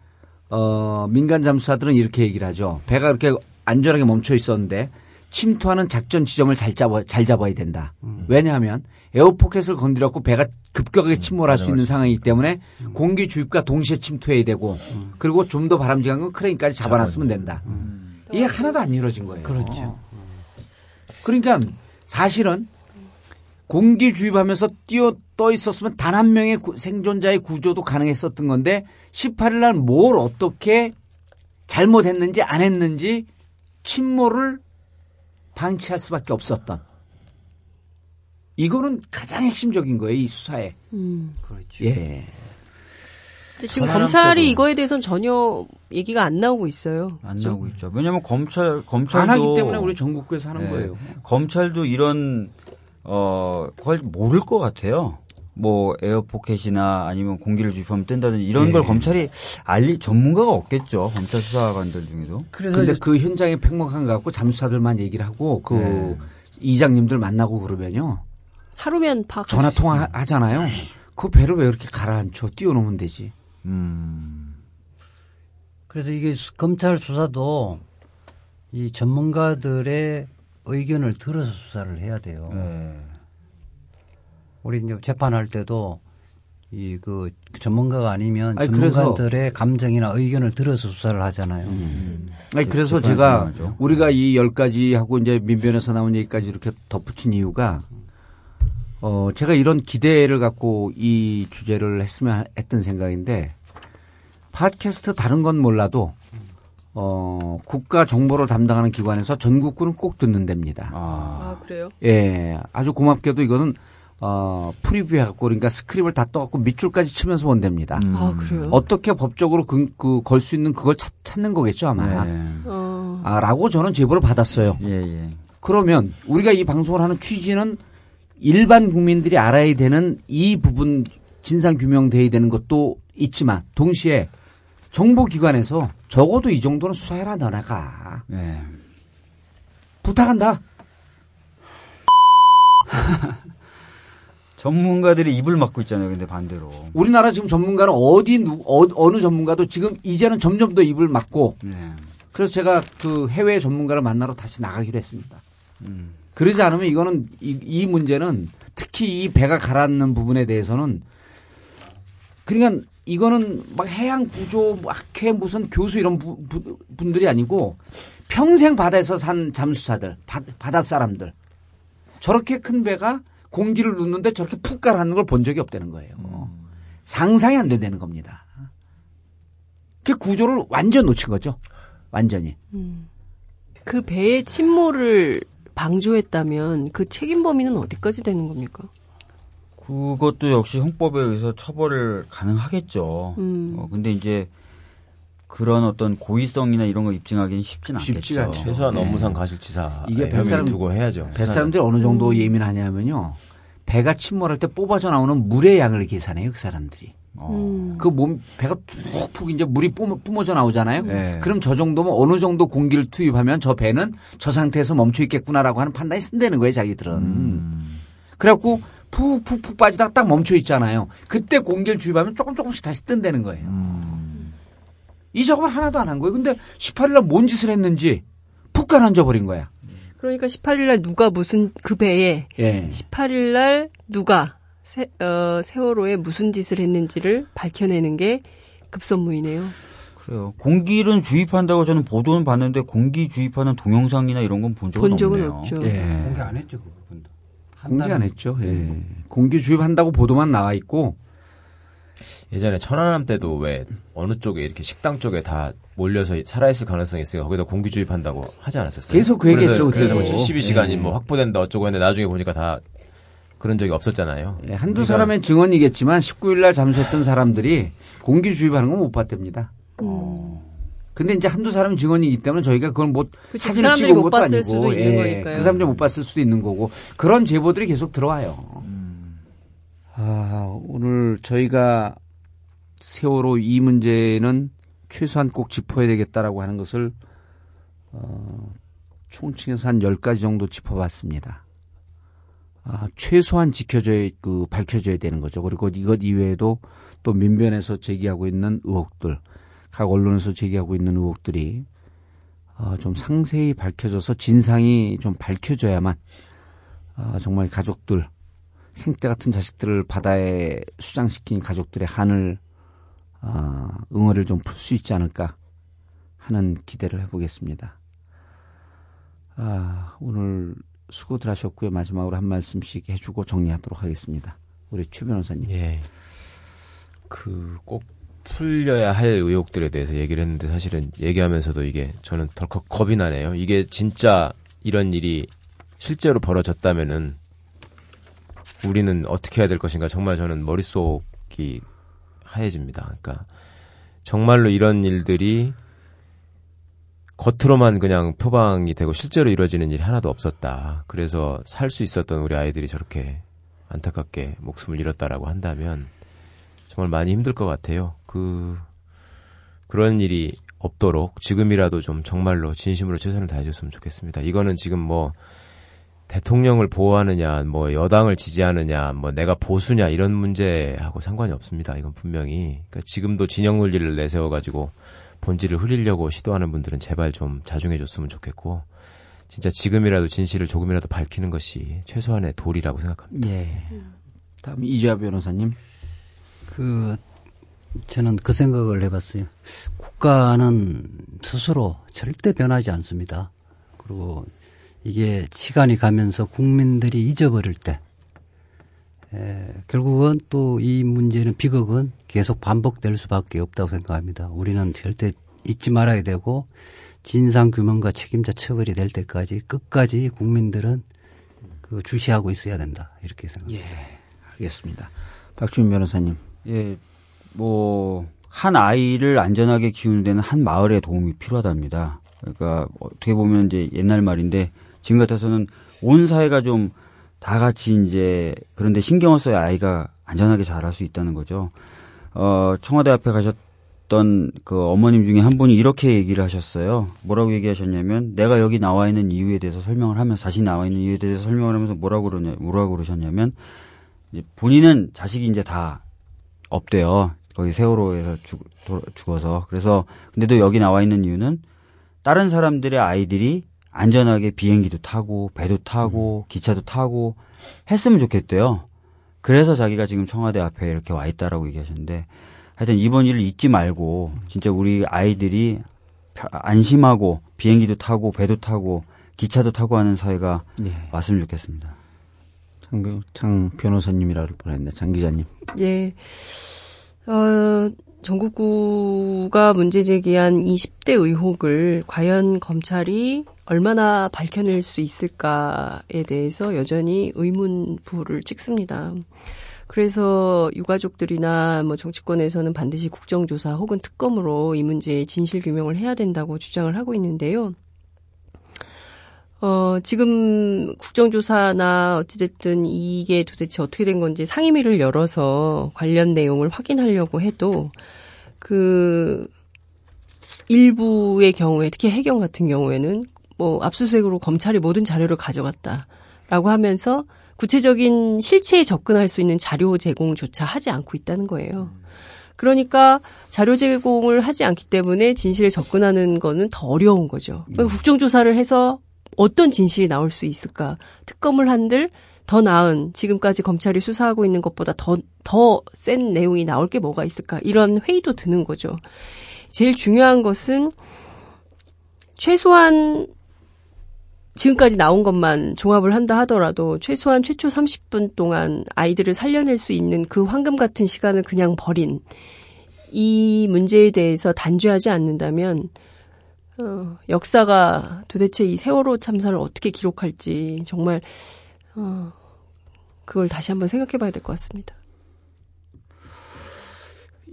Speaker 2: 어 민간 잠수사들은 이렇게 얘기를 하죠. 배가 그렇게 안전하게 멈춰 있었는데 침투하는 작전 지점을 잘 잡아 잘 잡아야 된다.
Speaker 5: 음.
Speaker 2: 왜냐하면 에어포켓을 건드렸고 배가 급격하게 침몰할 수 있는 상황이기 때문에
Speaker 5: 음.
Speaker 2: 공기 주입과 동시에 침투해야 되고 그리고 좀 더 바람직한 건 크레인까지 잡아놨으면 된다. 이게 하나도 안 이루어진 거예요.
Speaker 5: 음. 그렇죠.
Speaker 2: 그러니까 사실은 공기 주입하면서 뛰어 떠 있었으면 단 한 명의 구- 생존자의 구조도 가능했었던 건데 18일 날 뭘 어떻게 잘못했는지 안 했는지 침몰을 방치할 수밖에 없었던 이거는 가장 핵심적인 거예요, 이 수사에.
Speaker 3: 음.
Speaker 5: 그렇죠.
Speaker 2: 예.
Speaker 3: 근데 지금 검찰이 이거에 대해서는 전혀 얘기가 안 나오고 있어요.
Speaker 4: 안 나오고 있죠. 왜냐하면 검찰 검찰도
Speaker 2: 안 하기 때문에 우리 전국구에서 하는
Speaker 4: 네.
Speaker 2: 거예요.
Speaker 4: 검찰도 이런 어 그걸 모를 것 같아요. 뭐 에어포켓이나 아니면 공기를 주입하면 뜬다든지 이런
Speaker 2: 예.
Speaker 4: 걸 검찰이 알리 전문가가 없겠죠. 검찰 수사관들 중에도.
Speaker 5: 그래서
Speaker 2: 근데 그 현장에 팽목한 거 갖고 잠수사들만 얘기를 하고 그
Speaker 4: 네.
Speaker 2: 이장님들 만나고 그러면요.
Speaker 3: 하루면 파악.
Speaker 2: 전화 통화 하잖아요. 그 배를 왜 이렇게 가라앉혀 띄워놓으면 되지.
Speaker 4: 음.
Speaker 5: 그래서 이게 수- 검찰 수사도 이 전문가들의 의견을 들어서 수사를 해야 돼요.
Speaker 4: 네.
Speaker 5: 우리 이제 재판할 때도 이 그 전문가가 아니면
Speaker 2: 아니,
Speaker 5: 전문가들의 감정이나 의견을 들어서 수사를 하잖아요.
Speaker 2: 아니, 그래서 제가
Speaker 4: 중요하죠.
Speaker 2: 우리가 이 열 가지 하고 이제 민변에서 나온 얘기까지 이렇게 덧붙인 이유가 어, 제가 이런 기대를 갖고 이 주제를 했으면 했던 생각인데 팟캐스트 다른 건 몰라도 어, 국가 정보를 담당하는 기관에서 전국구는 꼭 듣는 데입니다.
Speaker 4: 아.
Speaker 3: 아 그래요?
Speaker 2: 예, 아주 고맙게도 이것은 어, preview 해갖고 그러니까 script을 다 떠갖고 밑줄까지 치면서 본답니다.
Speaker 4: 음.
Speaker 3: 아 그래요?
Speaker 2: 어떻게 법적으로 그, 그, 걸 수 있는 그걸 찾, 찾는 거겠죠, 아마.
Speaker 4: 네.
Speaker 3: 어.
Speaker 2: 아, 라고 저는 제보를 받았어요.
Speaker 4: 예, 예.
Speaker 2: 그러면 우리가 이 방송을 하는 취지는 일반 국민들이 알아야 되는 이 부분 진상 규명돼야 되는 것도 있지만 동시에 정보기관에서 적어도 이 정도는 수사해라 너네가
Speaker 4: 네.
Speaker 2: 부탁한다.
Speaker 4: 전문가들이 입을 막고 있잖아요. 근데 반대로.
Speaker 2: 우리나라 지금 전문가는 어디 누, 어, 느 전문가도 지금 이제는 점점 더 입을 막고
Speaker 4: 네.
Speaker 2: 그래서 제가 그 해외 전문가를 만나러 다시 나가기로 했습니다.
Speaker 4: 음.
Speaker 2: 그러지 않으면 이거는 이, 이 문제는 특히 이 배가 가라앉는 부분에 대해서는 그러니까 이거는 막 해양 구조 뭐 학회 무슨 교수 이런 부- 부- 분들이 아니고 평생 바다에서 산 잠수사들 바, 바다 사람들 저렇게 큰 배가 공기를 누는데 저렇게 푹 가라앉는 걸 본 적이 없다는 거예요. 상상이 안 된다는 겁니다. 그 구조를 완전 놓친 거죠. 완전히.
Speaker 3: 그 배의 침몰을 방조했다면 그 책임 범위는 어디까지 되는 겁니까?
Speaker 4: 그것도 역시 형법에 의해서 처벌을 가능하겠죠.
Speaker 3: 음.
Speaker 4: 어, 근데 이제 그런 어떤 고의성이나 이런 걸 입증하기는 쉽진 않겠죠.
Speaker 2: 쉽지가 않죠.
Speaker 6: 최소한
Speaker 2: 네.
Speaker 6: 업무상 가실치사
Speaker 2: 이게
Speaker 6: 혐의를
Speaker 2: 뱃사람-
Speaker 6: 두고 해야죠.
Speaker 2: 뱃사람들이 어느 정도 예민하냐면요. 배가 침몰할 때 뽑아져 나오는 물의 양을 계산해요, 그 사람들이.
Speaker 3: 음.
Speaker 2: 그 몸, 배가 푹푹 이제 물이 뿜어, 뿜어 져 나오잖아요.
Speaker 4: 네.
Speaker 2: 그럼 저 정도면 어느 정도 공기를 투입하면 저 배는 저 상태에서 멈춰 있겠구나라고 하는 판단이 쓴다는 거예요, 자기들은.
Speaker 4: 음.
Speaker 2: 그래갖고 푹푹푹 빠지다가 딱 멈춰 있잖아요. 그때 공기를 주입하면 조금 조금씩 다시 뜬다는 거예요. 이 작업을 하나도 안 한 거예요. 근데 18일날 뭔 짓을 했는지 푹 가라앉아 버린 거야.
Speaker 3: 그러니까 18일 날 누가 무슨 그 배에
Speaker 2: 예.
Speaker 3: 18일 날 누가 세, 어, 세월호에 무슨 짓을 했는지를 밝혀내는 게 급선무이네요.
Speaker 4: 그래요. 공기를 주입한다고 저는 보도는 봤는데 공기 주입하는 동영상이나 이런 건 본 적은
Speaker 3: 본 적은
Speaker 4: 없네요.
Speaker 3: 없죠.
Speaker 2: 예.
Speaker 5: 공개 안 했죠, 그 부분도.
Speaker 2: 공개 안 했죠. 예. 공기 주입한다고 보도만 나와 있고
Speaker 6: 예전에 천안함 때도 왜 어느 쪽에 이렇게 식당 쪽에 다 몰려서 살아있을 가능성이 있으니까 거기다 공기 주입한다고 하지 않았었어요?
Speaker 2: 계속 그 얘기했죠,
Speaker 6: 그래서,
Speaker 2: 그래서.
Speaker 6: 72시간이
Speaker 2: 예.
Speaker 6: 뭐 확보된다 어쩌고 했는데 나중에 보니까 다 그런 적이 없었잖아요.
Speaker 2: 예, 한두
Speaker 6: 우리가
Speaker 2: 사람의 증언이겠지만 19일 날 잠수했던 사람들이 공기 주입하는 건 못 봤답니다. 근데 이제 한두 사람의 증언이기 때문에 저희가 그걸 못
Speaker 3: 그치, 그
Speaker 2: 사진을
Speaker 3: 사람들이
Speaker 2: 찍은
Speaker 3: 못
Speaker 2: 것도
Speaker 3: 봤을
Speaker 2: 아니고
Speaker 3: 수도 있는
Speaker 2: 예,
Speaker 3: 거니까요.
Speaker 2: 그 사람들이 못 봤을 수도 있는 거고 그런 제보들이 계속 들어와요. 아, 오늘 저희가 세월호 이 문제는 최소한 꼭 짚어야 되겠다라고 하는 것을 어, 총칭해서 한 10가지 정도 짚어봤습니다. 아, 최소한 지켜줘야, 그, 밝혀져야 되는 거죠. 그리고 이것 이외에도 또 민변에서 제기하고 있는 의혹들, 각 언론에서 제기하고 있는 의혹들이 어, 좀 상세히 밝혀져서 진상이 좀 밝혀져야만 아, 정말 가족들, 생때 같은 자식들을 바다에 수장시킨 가족들의 한을 아, 응어를 좀 풀 수 있지 않을까 하는 기대를 해보겠습니다. 아, 오늘 수고들 하셨고요. 마지막으로 한 말씀씩 해주고 정리하도록 하겠습니다. 우리 최 변호사님.
Speaker 6: 예. 그 꼭 풀려야 할 의혹들에 대해서 얘기를 했는데 사실은 얘기하면서도 이게 저는 덜컥 겁이 나네요. 이게 진짜 이런 일이 실제로 벌어졌다면은 우리는 어떻게 해야 될 것인가 정말 저는 머릿속이 하얘집니다. 그러니까 정말로 이런 일들이 겉으로만 그냥 표방이 되고 실제로 이루어지는 일이 하나도 없었다. 그래서 살 수 있었던 우리 아이들이 저렇게 안타깝게 목숨을 잃었다라고 한다면 정말 많이 힘들 것 같아요. 그 그런 일이 없도록 지금이라도 좀 정말로 진심으로 최선을 다해줬으면 좋겠습니다. 이거는 지금 뭐 대통령을 보호하느냐, 뭐 여당을 지지하느냐, 뭐 내가 보수냐 이런 문제하고 상관이 없습니다. 이건 분명히 그러니까 지금도 진영 논리를 내세워 가지고 본질을 흐리려고 시도하는 분들은 제발 좀 자중해 줬으면 좋겠고 진짜 지금이라도 진실을 조금이라도 밝히는 것이 최소한의 도리라고 생각합니다.
Speaker 2: 예. 다음 이주아 변호사님.
Speaker 5: 그 저는 그 생각을 해봤어요. 국가는 스스로 절대 변하지 않습니다. 그리고 이게 시간이 가면서 국민들이 잊어버릴 때, 에, 결국은 또 이 문제는 비극은 계속 반복될 수밖에 없다고 생각합니다. 우리는 절대 잊지 말아야 되고 진상 규명과 책임자 처벌이 될 때까지 끝까지 국민들은 그 주시하고 있어야 된다 이렇게 생각합니다.
Speaker 2: 예. 알겠습니다. 박주민 변호사님.
Speaker 4: 예, 뭐, 한 아이를 안전하게 키우는 데는 한 마을의 도움이 필요하답니다. 그러니까 어떻게 보면 이제 옛날 말인데 지금 같아서는 온 사회가 좀 다 같이 이제 그런데 신경을 써야 아이가 안전하게 자랄 수 있다는 거죠. 어, 청와대 앞에 가셨던 그 어머님 중에 한 분이 이렇게 얘기를 하셨어요. 뭐라고 얘기하셨냐면 내가 여기 나와 있는 이유에 대해서 설명을 하면 자신이 나와 있는 이유에 대해서 설명을 하면서 뭐라고 그러냐, 뭐라고 그러셨냐면 본인은 자식이 이제 다 없대요. 거기 세월호에서 죽, 도, 죽어서. 그래서 근데도 여기 나와 있는 이유는 다른 사람들의 아이들이 안전하게 비행기도 타고 배도 타고 기차도 타고 했으면 좋겠대요. 그래서 자기가 지금 청와대 앞에 이렇게 와 있다라고 얘기하셨는데 하여튼 이번 일을 잊지 말고 진짜 우리 아이들이 안심하고 비행기도 타고 배도 타고 기차도 타고 하는 사회가
Speaker 2: 예.
Speaker 4: 왔으면 좋겠습니다.
Speaker 2: 장, 장 변호사님이라 를 뻔했네. 장 기자님.
Speaker 3: 예. 어, 전국구가 문제 제기한 20대 의혹을 과연 검찰이 얼마나 밝혀낼 수 있을까에 대해서 여전히 의문부를 찍습니다. 그래서 유가족들이나 뭐 정치권에서는 반드시 국정조사 혹은 특검으로 이 문제의 진실 규명을 해야 된다고 주장을 하고 있는데요. 어, 지금 국정조사나 어찌됐든 이게 도대체 어떻게 된 건지 상임위를 열어서 관련 내용을 확인하려고 해도 그 일부의 경우에 특히 해경 같은 경우에는 뭐 압수수색으로 검찰이 모든 자료를 가져갔다라고 하면서 구체적인 실체에 접근할 수 있는 자료 제공조차 하지 않고 있다는 거예요. 그러니까 자료 제공을 하지 않기 때문에 진실에 접근하는 거는 더 어려운 거죠. 그러니까 국정조사를 해서 어떤 진실이 나올 수 있을까? 특검을 한들 더 나은 지금까지 검찰이 수사하고 있는 것보다 더 더 센 내용이 나올 게 뭐가 있을까? 이런 회의도 드는 거죠. 제일 중요한 것은 최소한 지금까지 나온 것만 종합을 한다 하더라도 최소한 최초 30분 동안 아이들을 살려낼 수 있는 그 황금 같은 시간을 그냥 버린 이 문제에 대해서 단죄하지 않는다면 어, 역사가 도대체 이 세월호 참사를 어떻게 기록할지 정말 어, 그걸 다시 한번 생각해 봐야 될 것 같습니다.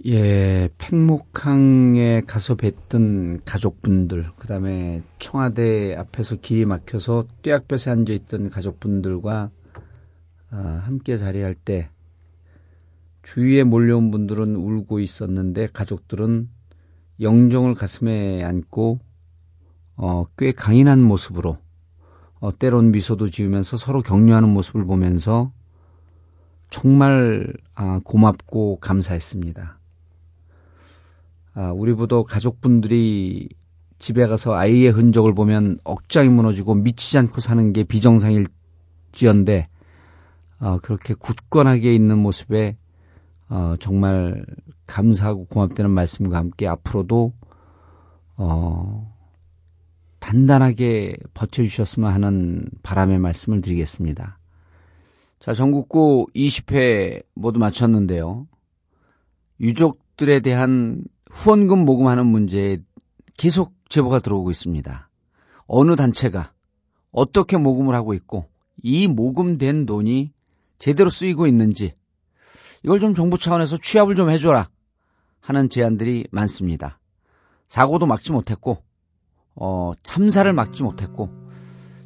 Speaker 2: 예, 팽목항에 가서 뵀던 가족분들, 그 다음에 청와대 앞에서 길이 막혀서 뙤약볕에 앉아있던 가족분들과 아, 함께 자리할 때 주위에 몰려온 분들은 울고 있었는데 가족들은 영정을 가슴에 안고 어, 꽤 강인한 모습으로 어, 때론 미소도 지으면서 서로 격려하는 모습을 보면서 정말 아, 고맙고 감사했습니다. 아, 우리 부도 가족분들이 집에 가서 아이의 흔적을 보면 억장이 무너지고 미치지 않고 사는 게 비정상일지언데 어, 그렇게 굳건하게 있는 모습에 어, 정말 감사하고 고맙다는 말씀과 함께 앞으로도 어, 단단하게 버텨주셨으면 하는 바람의 말씀을 드리겠습니다. 자, 전국구 20회 모두 마쳤는데요. 유족들에 대한 후원금 모금하는 문제에 계속 제보가 들어오고 있습니다. 어느 단체가 어떻게 모금을 하고 있고 이 모금된 돈이 제대로 쓰이고 있는지 이걸 좀 정부 차원에서 취합을 좀 해줘라 하는 제안들이 많습니다. 사고도 막지 못했고 어, 참사를 막지 못했고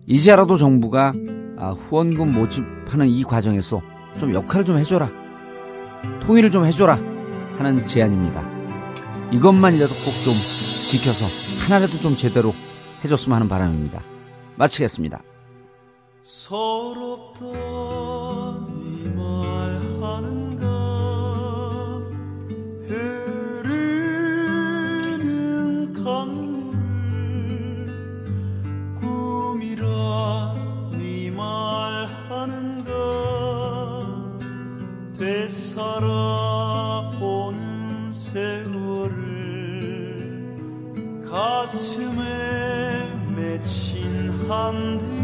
Speaker 2: 이제라도 정부가 아, 후원금 모집하는 이 과정에서 좀 역할을 좀 해줘라 통일을 좀 해줘라 하는 제안입니다. 이것만이라도 꼭 좀 지켜서 하나라도 좀 제대로 해줬으면 하는 바람입니다. 마치겠습니다.
Speaker 7: 서럽다 살아오는 세월을 가슴에 맺힌 한들